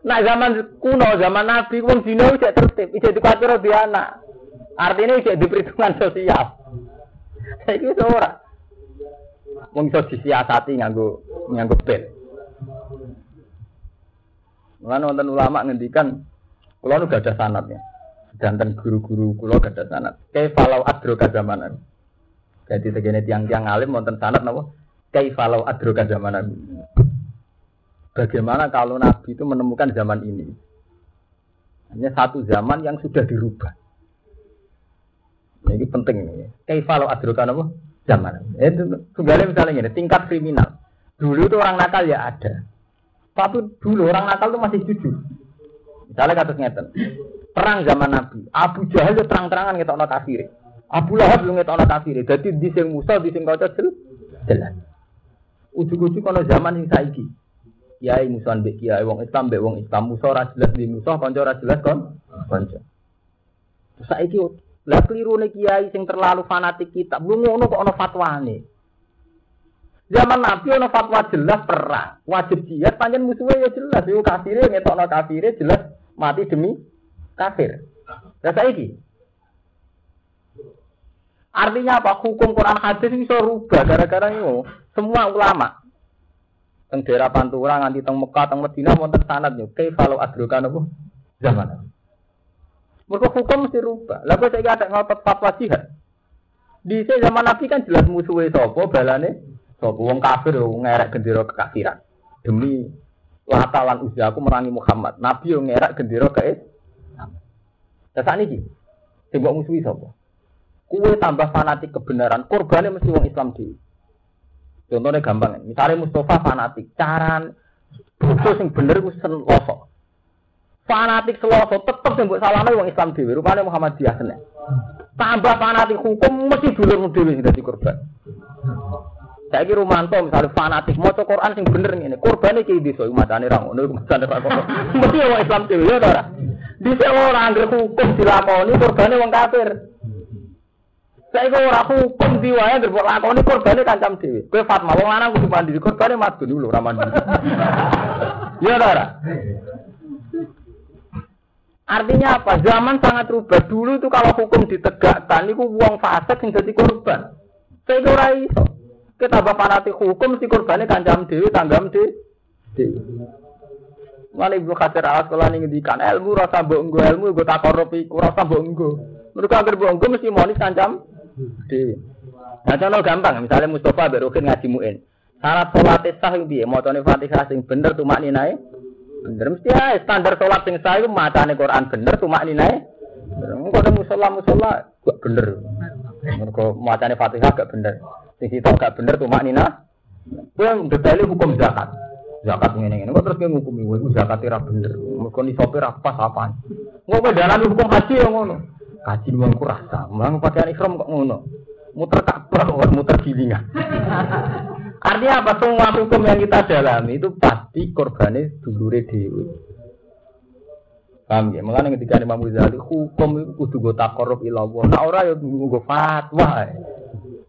Nah zaman kuno, zaman Nabi wong zina wis tertib, wis dikuatir di anak. Artinya wis diperhitungan sosial. Saiki ora. Wong iso disiasati nganggo nganggo pil. Mulane wonten ulama ngendikan kula nu gak ada sanatnya. Danten guru-guru kula gak ada sanat. Kaifalau adroka zamanan. Jadi segene tiang-tiang alim wonten sanat napa? Kaifalau adroka zamanan. Bagaimana kalau Nabi itu menemukan zaman ini? Hanya satu zaman yang sudah dirubah. Ini penting ini. Kaifalau adroka napa? Zaman. Itu tunggalnya misalnya ini tingkat kriminal. Dulu itu orang nakal ya ada. Tapi dulu orang nakal itu masih jujur. Misalnya kata ngeten. Perang zaman Nabi. Abu Jahal itu terang-terangan kita ono kafir. Abu Lahab lu ngetok kafir. Jadi di sing Musa, di sing Kocok jelas. Ujuk-ujuk kalau zaman yang saiki. Kiai Musa mbek kiai wong Islam mbek wong Islam Musa ora jelas di Musa kanca ora jelas kon kanca. Saiki lah keliru nih kiai sing terlalu fanatik kita. Belum ngono kok ono fatwane. Zaman Nabi ono fatwa jelas perang, wajib jihad panjang musuhnya ya jelas. Yo kafire ngetokno kafire jelas mati demi kafir. Lah saiki Artinya apa? Hukum Quran hadis bisa rubah gara-gara itu. Semua ulama teng daerah Pantura nganti teng Mekah teng Madinah wonten sanad yo. Kaifalau adrokan apa? Zaman. Mereka hukum mesti rubah. Lalu saya ada ngotot fatwa jihad. Di zaman Nabi kan jelas musuhnya sopo, balane sopo. Wong kafir, wong ngerek gendera kekafiran. Demi latalan usia aku merangi Muhammad. Nabi yang ngerek gendera ke Islam. Saat ini, coba musuhi sopo. Kue tambah fanatik kebenaran, korbannya mesti wong Islam di. Contohnya gampang, misalnya Mustafa fanatik, cara bodoh yang bener itu sen losok fanatik seloso tetep yang buat salahnya wong Islam dewi rupanya Muhammadiyah seneng tambah fanatik hukum mesti dulur dewi sudah korban saya kira Rumanto misalnya fanatik mau Quran sing bener ini korbannya kayak di soal matane rang ini matane rang mesti wong Islam dewi ya ora di orang angger hukum dilakoni korbannya wong kafir Saya kok ora hukum diwae ngerbok lakoni korbane kancam dhewe. Kowe Fatma wong lanang kudu mandi korbane madu dulu ora mandi. Ya ora. Artinya apa? Zaman sangat rubah. Dulu itu kalau hukum ditegakkan, itu uang fasik yang jadi korban. Saya kira. Kita tambah fanatik hukum, si korbannya kancam dewi, tanggam dewi. Mana ibu khatir alas sekolah ini ngendikan ilmu rasa bonggo ilmu gue tak korup iku rasa bonggo. Mereka agar bonggo mesti monis kancam dewi. Nah contoh gampang, misalnya Mustafa berukin ngaji muin. Syarat sholat sah itu dia, mau fatihah sing bener tuh makni naik. Bener mesti ya standar sholat sing sah itu macane Quran bener tuh makni naik. Engko ada musola musola gak bener. Mergo macane fatihah gak bener. Sing sitok gak bener tuh makni nah. Kuwi detailnya hukum zakat. Zakat ngene ngene kok terus kowe ngukumi kowe zakat ora bener. Mergo ni sopir apa apaan. Engko dalan hukum haji ya ngono. Haji wong ku rasa, mang pakaian ihram kok ngono. Muter Ka'bah muter gilingan. Artinya apa? Semua hukum yang kita dalami itu pasti korbannya dulure dewi. Paham ya? Mengenai ketika Imam Ghazali hukum itu kudu go takorup ilallah. Nah orang ya go fatwa.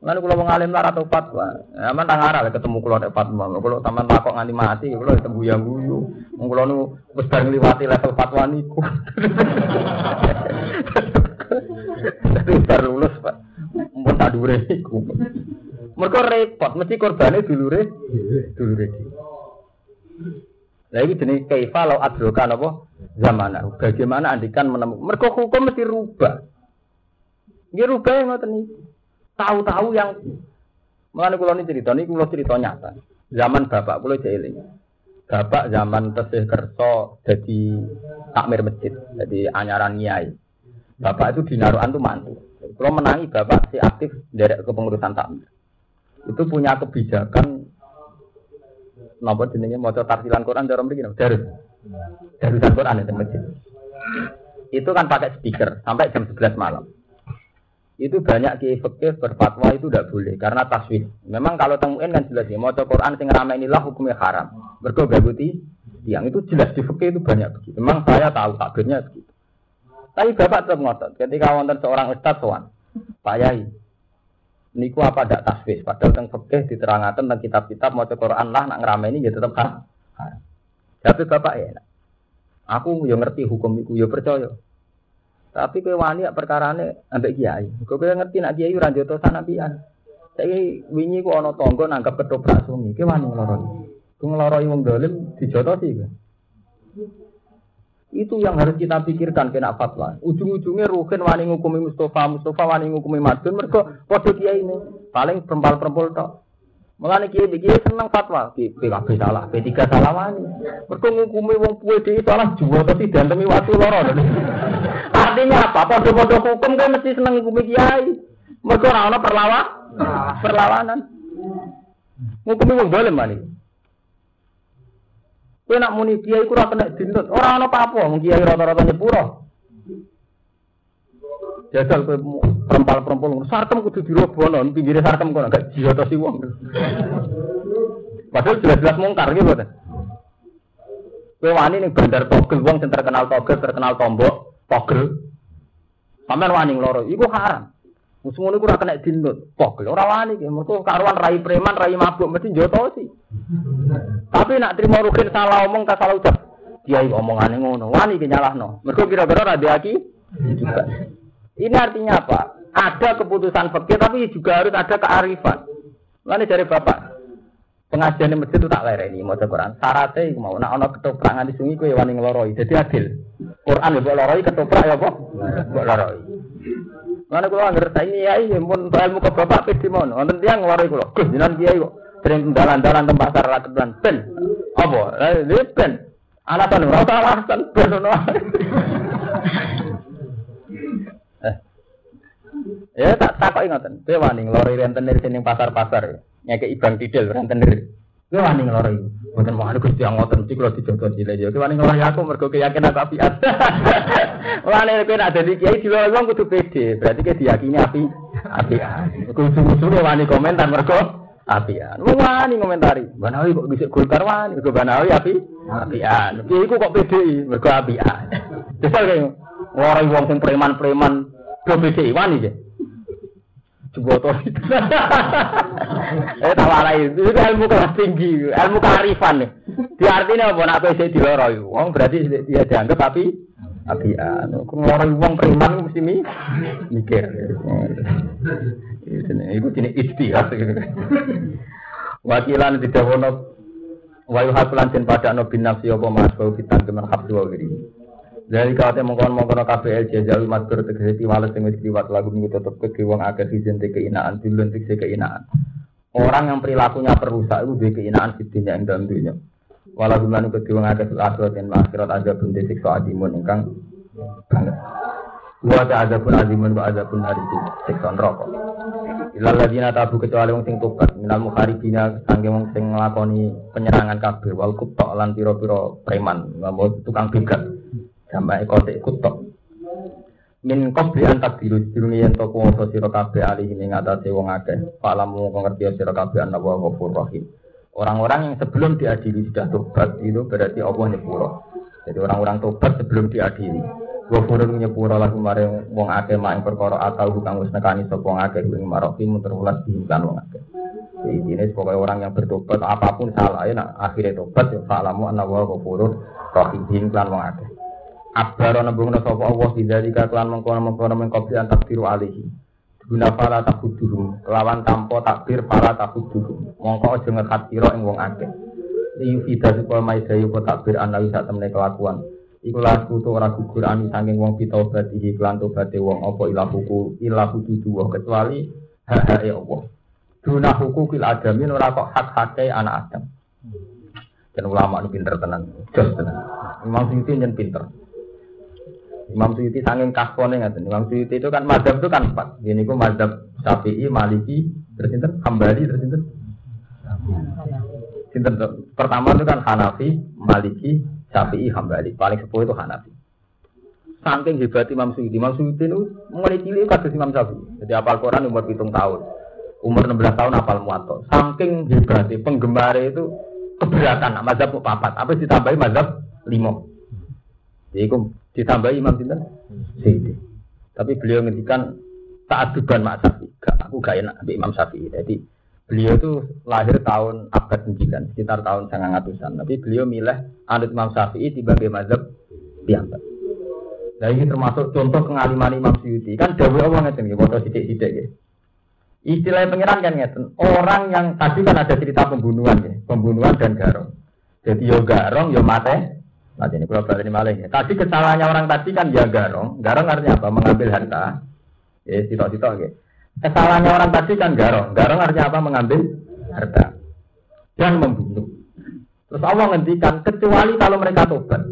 Lalu kalau mengalim lara atau fatwa, aman tak ngarah ketemu kalau ada fatwa. Kalau taman takok nganti mati, kalau ketemu yang guyu. Kalau nu liwati level fatwa niku. Tapi baru lulus pak, mau tak dure niku. Mereka repot, mesti korbannya dulure, dulure. Nah ini jenis kaifa lo adrokan apa zaman Bagaimana andikan menemukan? Mereka hukum mesti rubah. Dia rubah yang ngoten ini. Tahu-tahu yang Mengenai kulo ini cerita, ini kulo cerita nyata. Zaman bapak kulo jahilin. Bapak zaman tesih kerso jadi takmir masjid, jadi anyaran nyai. Bapak itu dinaruhan tuh mantu. Kalau menangi bapak si aktif dari kepengurusan takmir itu punya kebijakan napa jenenge maca tartilan Quran dalam begini darus darusan Quran itu masjid itu kan pakai speaker sampai jam 11 malam itu banyak kiai fikih berfatwa itu tidak boleh karena taswif. Memang kalau temuin kan jelas ya mau Quran sing ramai inilah hukumnya haram. Mergo gabuti yang itu jelas di fikih itu banyak begitu. Memang saya tahu takbirnya begitu. Tapi bapak tetap ngotot. Ketika wonten seorang ustadz sowan, Pak Yai, niku apa tidak tasbih? Padahal tentang fikih diterangkan tentang kitab-kitab mau Quran lah nak ngerame ini ya tetap kan tapi bapak ya aku yang ngerti hukum itu ya percaya. Tapi kue wani perkara ini ambek kiai kue ngerti nak kiai ranjoto sanabian saya wingi ku ono tonggo nangkap ketoprak sungi kue wani ngeloroi kue ngeloroi wong dolim dijoto sih itu yang harus kita pikirkan kena fatwa. Ujung-ujungnya Rukin wani ngukumi Mustafa, Mustafa wani ngukumi Madun. Mereka kode dia ini paling perempal-perempal tok. Mulane kiai kiai seneng fatwa, PKB salah, P3 salah wani. Mereka ngukumi wong puwe dhewe salah jual tapi dan demi waktu loro. Artinya apa? Podo-podo hukum kan mesti seneng ngukumi kiai. Mereka ora ana perlawan, perlawanan. Ngukumi wong dolim wani. Kowe nak muni kiai ku ora kena dintut. Ora ana apa-apa, wong kiai rata-rata nyepuro. Jajal kowe perempal-perempal sarkem kudu dirobono, pinggire sarkem kok gak si wong. Padahal jelas-jelas mungkar gitu kan. Kowe wani ning bandar togel wong sing terkenal togel, terkenal tombok, togel. Sampeyan wani loro, iku haram. Musuh ini kurang kena dindut. Pok, orang wani. Mereka karuan rai preman, rai mabuk. Mesti joto sih. Tapi nak terima rukin salah omong, tak salah ucap. Kiai omongannya ngono. Wani nyalah no. Mereka kira-kira rabi aki. Ini artinya apa? Ada keputusan fakir, tapi juga harus ada kearifan. Lalu dari bapak. Pengajian di masjid itu tak lereni mau Quran. Syaratnya mau nak ono ketoprak di sungai kue wani ngeloroi. Jadi adil. Quran ya buat loroi ketoprak ya kok. Buat loroi. Mana kula anggere saiki kiai mun ilmu ke bapak pe di mono. Wonten tiyang ngwarai kula. Gus jinan kiai kok sering dalan-dalan teng pasar ra kedan ben. Apa? Lha ben. Ala ta ora ta alasan ben ono. Eh. Ya tak takoki ngoten. Dewa ning lori rentenir sining pasar-pasar. Nyekek ibang didel rentenir. Kowe wani nglori. Mboten mau Gusti yang ngoten iki kula dijogo cilik ya. Kowe wani nglori aku mergo keyakinan aku apiat. Mulane kowe nek dadi kiai dilo wong kudu pede, berarti kowe diyakini api apian. Kudu-kudu wani komentar mergo apian. Wani komentari. Banawi kok bisa Golkar wani, mergo Banawi api apian. Kiai ku kok pede mergo apian. Desal kaya orang wong sing preman-preman do pede wani ya. Coba to. Eh tawarai itu ilmu kelas tinggi, ilmu kearifan nih. Di artinya apa nak PC diloroi. Wong berarti dia dianggap tapi tapi anu ngoroi wong preman mesti mi mikir. Itu jenis istihad. Wakilan tidak wono wayu hakulan den padakno bin nafsi apa mas bau bitan kemen habdu wa. Dari kate mongkon mongkon KPL jajal matur tegese tiwales sing wis liwat lagu minggu tetep ke wong akeh izin te keinaan dulun tegese keinaan. Orang yang perilakunya perusak itu duwe keinaan di ing dalam dunia. Walau gimana ke akeh fil akhirat dan akhirat ada pun siksa adimun ingkang banget. Wa ada pun adimun wa ada pun hari itu siksa neraka. Ilal ladina tabu kecuali wong sing tobat minal mukharibina sangge wong sing penyerangan kabeh wal kutok lan pira-pira preman, tukang begat sampai kotek kutok min qabli an takdiru dirungi yen to kuwasa sira kabeh ali ing ngatasé wong akeh. Palamu ngerti sira kabeh ana wa ghafur rahim orang-orang yang sebelum diadili sudah tobat itu berarti Allah nyepuro. Jadi orang-orang tobat sebelum diadili. Wafurun nyepuro lagu maring wong akeh mak ing perkara atau hukang wis nekani sapa wong akeh ing marofi muterulas diimkan wong akeh. Jadi ini sebagai orang yang bertobat apa pun salah ya nah, akhirnya tobat ya fa'lamu anna wa ghafurur rahim lan wong akeh. Akbar nembung sapa Allah bidzalika kelan mengkono-mengkono antak tiru alihi. Guna para takuduhum, kelawan tanpa takbir para takuduhum. Mongko aja ngekat sira ing wong akeh. Liyu fida supaya maidayu apa takbir anawi sak temne kelakuan. Iku laku to ora gugur ani saking wong pitobat iki kelan tobaté wong apa ilahuku ilahu dudu kecuali hak-hake Allah. Duna hukum kil adamin ora kok hak-hake anak Adam. Dan ulama ini pinter tenan, jos tenan. Imam Suyuti nyen pinter. Imam Suyuti sanging kaspone ngaten. Imam Suyuti itu kan mazhab itu kan empat. Ini ku mazhab Syafi'i, Maliki, terus? Hambali, terus pertama itu kan Hanafi, Maliki, Syafi'i, Hambali. Paling sepuluh itu Hanafi. Saking hebat Imam Suyuti. Imam Suyuti itu mulai cilik kados Imam Syafi'i. Jadi apal Quran umur hitung tahun. Umur 16 tahun apal muato. Saking hebatnya penggemar itu keberatan mazhab papat. Apa ditambahi mazhab lima. Jadi Ditambah Imam Sinten? Siti. Tapi beliau ngendikan tak aduban Mak Syafi'i. Aku gak enak ambil Imam Syafi'i. Jadi beliau itu lahir tahun abad 9, sekitar tahun 900-an. Tapi beliau milih anut Imam Syafi'i sebagai mazhab piyambak. Nah ini termasuk contoh pengaliman Imam Syuuti. Kan Dawi Allah ngeten ya, foto sidik-sidik ya. Istilah pengiran kan ngeten. Orang yang tadi kan ada cerita pembunuhan ya, pembunuhan dan garong. Jadi yo garong yo mate Nah, ini kalau balik malah ya. Tadi kesalahannya orang tadi kan ya garong. Garong artinya apa? Mengambil harta. Ya, sitok-sitok ya. Kesalahannya orang tadi kan garong. Garong artinya apa? Mengambil harta. Dan membunuh. Terus Allah ngendikan, kecuali kalau mereka tobat.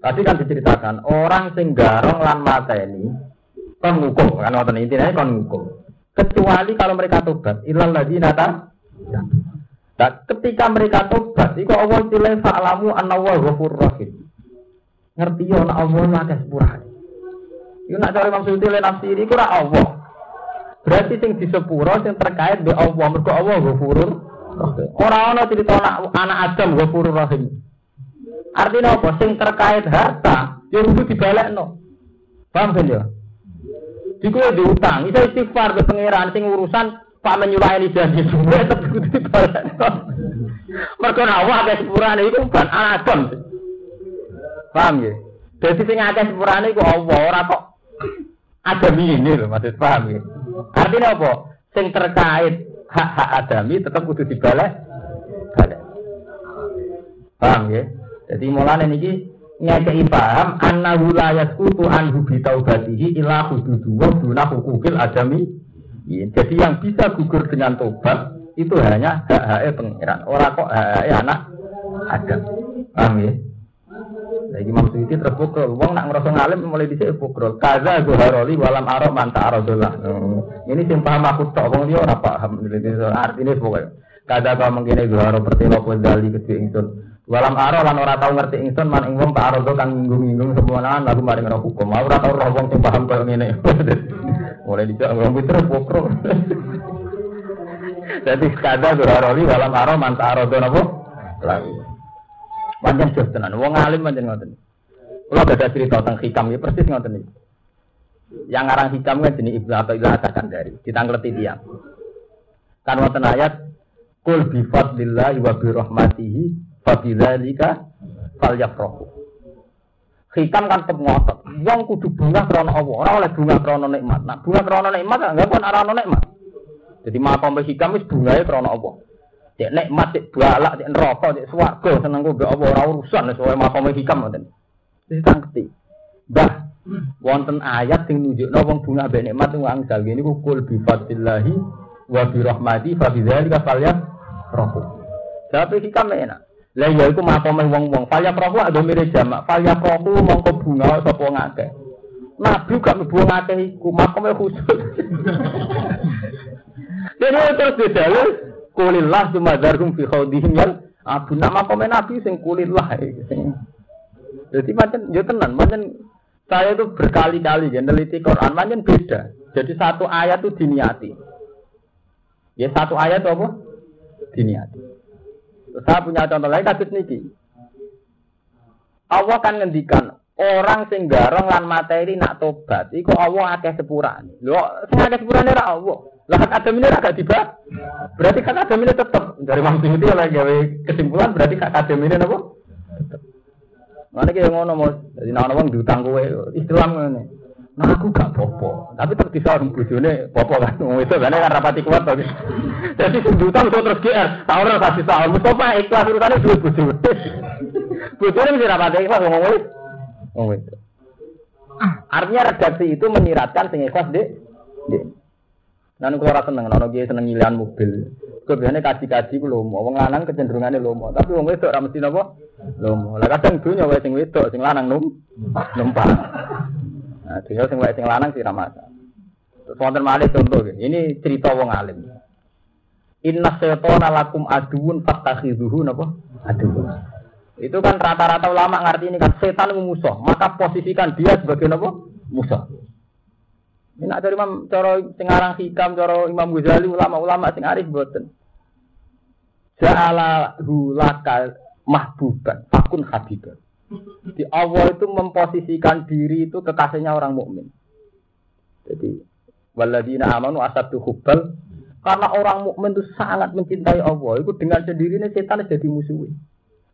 Tadi kan diceritakan, orang sing garong lan mata ini, kan ngukum. Kan waktu intinya kan ngukum. Kecuali kalau mereka tobat. Ilal ladina nata. Nah, ketika mereka tobat, itu Allah istilah fa'alamu anna wa ghafur rahim. Ngerti ya ana Allah lagi sepura. Iku nak cari maksud istilah nafsiri iku ora Allah. Berarti sing di sepuro sing terkait be Allah, mergo Allah ghafurur Ora ana cerita anak anak Adam ghafurur rahim. Artinya apa? Sing terkait harta, ya kudu dibalekno. Paham kan ya? Diku diutang, iso istighfar ke pangeran sing urusan Pak menyuruh ini janji semua tetap kudu dibalik. Mereka nawa akeh sepurane itu bukan Adam. Paham ya? Jadi sing akeh sepurane iku Allah ora kok adami ini loh maksud paham ya? Artinya apa? Sing terkait hak-hak adami tetap kudu dibalik. Balik. Paham ya? Jadi mulane niki ngekei paham annahu la yasqutu anhu bi taubatihi ila hududu wa duna hukukil adami jadi yang bisa gugur dengan tobat itu hanya hak-hak pengiran. Orang kok hak anak ada. Paham ya? Lagi maksud itu terpukul. Wong nak ngerasa ngalim mulai dhisik pukul. Kaza haroli walam arok manta arodolah. Oh. Ini sing paham aku tok wong liya ora paham. Artine pokoknya. Kaza kau mengkene zuharo pertelo kowe dali kedhe ingsun. Walam aro lan ora tau ngerti ingsun man ing wong tak arodo kang nginggung-nginggung semua lagu maring ora hukum. Ora tau roh wong sing paham koyo ngene. Mulai dijak ngomong terus pokro. Jadi kada duraroli dalam aro manta aro do napa? Lagi. Panjang jos tenan. Wong alim panjang ngoten. Kula ada cerita tentang hikam ya persis ngoten iki. Yang ngarang hikam kan jenis Ibnu Athaillah As-Sakandari, ditangkleti tiang. Kan wonten ayat Kul bi fadlillahi wa bi rahmatihi fa bidzalika falyafrahu. Hikam kan tetep ngotot. Wong kudu bunga krana Allah, ora oleh bunga krana nikmat. Nah, bunga krana nikmat enggak kan ora ono nikmat. Jadi makom hikam wis bungae krana Allah. Cek nikmat, cek balak, cek neraka, cek swarga seneng kok Allah ora urusan sesuai makom hikam ngoten. Wis tangketi. Bah, wonten ayat sing nunjukno wong bunga mbek nikmat wong angsal niku kul bi fadlillahi wa bi rahmati fa bidzalika. Tapi hikam enak. Lah ya iku makome wong-wong. Falya proku ada mirip jamak. Falya proku mongko bunga sapa ngake. Nabi gak mlebu ngake iku makome khusus. Jadi terus didalu kulillah cuma darhum fi khawdihim yang abu nama makome Nabi sing kulillah sing jadi macam yo tenan macam saya itu berkali-kali ya neliti Quran macam beda. Jadi satu ayat itu diniati. Ya satu ayat apa? Diniati. Saya punya contoh lain kasus niki. Allah kan ngendikan orang sing garong lan materi nak tobat iku Allah akeh sepurane. Lho, sing akeh sepurane ra Allah. Lah ada ini agak tiba. Berarti kan ada ini tetap dari Mang itu oleh gawe kesimpulan berarti kak ada ini apa? Mana kayak ngono mau jadi nama wong diutang kowe Islam ngene. Nah aku gak popo, tapi tetap bisa orang bujune popo kan. Itu kan kan rapati kuat to. Jadi diutang itu terus GR, tau ora kasih tahu. Mustafa ikhlas urutane duwe bojo. Bojone mesti rapati ikhlas ngomong ngono. Oh itu. Artinya redaksi itu menyiratkan sing ikhlas dek. Dek. Nanti kalau rasa seneng, nono dia seneng ngilian mobil. Kebiasaannya kaji-kaji ku lomo, wong lanang kecenderungannya lomo. Tapi wong wedok ra mesti napa? Lomo. Lah kadang dunya wae sing wedok, sing lanang num numpak. Nah, dunia sing sing lanang sih ramasa. Terus wonten malih contoh Ini cerita wong alim. Inna syaitana lakum aduun fattakhidhuhu napa? Aduun. Itu kan rata-rata ulama ngerti ini kan setan musuh, maka posisikan dia sebagai napa? Musuh. Ini ada Imam cara sing aran hikam, cara Imam Ghazali ulama-ulama sing arif boten. Ja'ala hulaka mahbuban, fakun habiban. Di Allah itu memposisikan diri itu kekasihnya orang mukmin. Jadi waladina amanu asadu hubbal karena orang mukmin itu sangat mencintai Allah. Itu dengan sendirinya setan jadi musuh.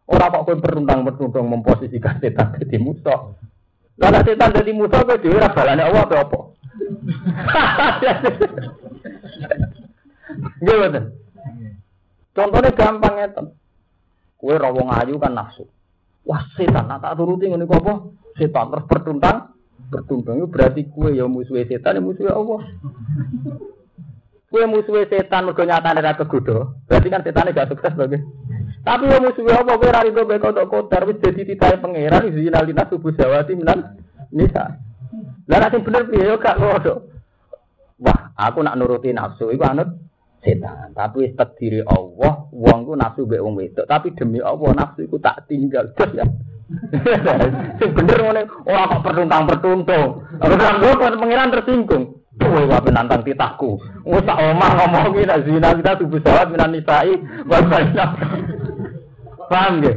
Orang kok kowe perundang-perundang memposisikan setan jadi musuh. Kalau setan jadi musuh kowe dhewe ora balane Allah apa apa. Gimana? Contohnya gampang ya, Kue rawong ayu kan nafsu. Wah setan, nah tak turuti ngene apa? Setan terus bertuntang, bertuntang itu berarti kue ya musuh setan, ya musuh Allah. Kue musuh setan mergo nyatane ra kegoda, berarti kan setan gak sukses bagus. Tapi ya musuh Allah kue ra rido beko tok kotor wis dadi titahe pangeran zina lina subuh jawati menan nisa. Lah nek bener piye yo gak ngono. Wah, aku nak nuruti nafsu iku anut setan. Tapi takdiri Allah, wong ku nafsu mbek wong wedok, tapi demi Allah nafsu iku tak tinggal terus ya. Bener ngene, ora kok pertuntang-pertuntung. Ora kok pengiran tersinggung. Kowe wae nantang titahku. Wis tak omah ngomong nek zina kita tubuh sawat minan nisai wa Paham nggih?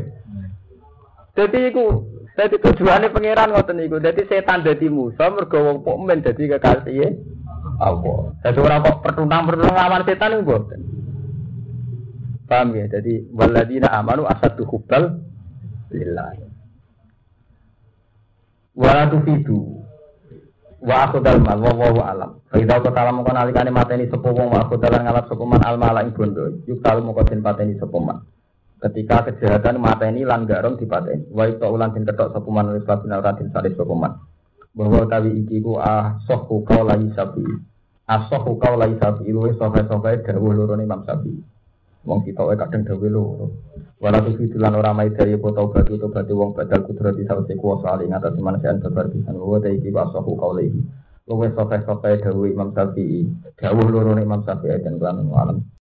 Dadi iku dadi tujuane pangeran ngoten niku. Dadi setan dadi musuh mergo wong mukmin dadi kekasih Allah. Jadi orang kok pertuntang-pertuntang lawan setan bukan. Paham ya? Jadi waladina amanu asadu hubbal lillah. Wala tufidu wa akhudal mal wa wa alam. Fa idza qatala mongko nalikane mateni sapa wong wa akhudal ngalap sapa man al mala ing. Yuk tal mongko den pateni sapa. Ketika kejahatan mateni lan garong dipateni. Wa itu ulan den ketok sapa man wis babina radin salih sapa bahwa tawi iki ku asohu kau lagi sapi asohu kau lagi sapi luwe sofa sofa dawuh loro Imam Sapi wong kita wae kadang dawuh loro wala tu fitulan ora mai dari foto batu to batu wong badal kudrati sawise kuwasa ali ngatas manasian sabar pisan bahwa tawi iki asohu kau lagi luwe sofa sofa dawuh Imam Sapi dawuh loro Imam Sapi dan kan alam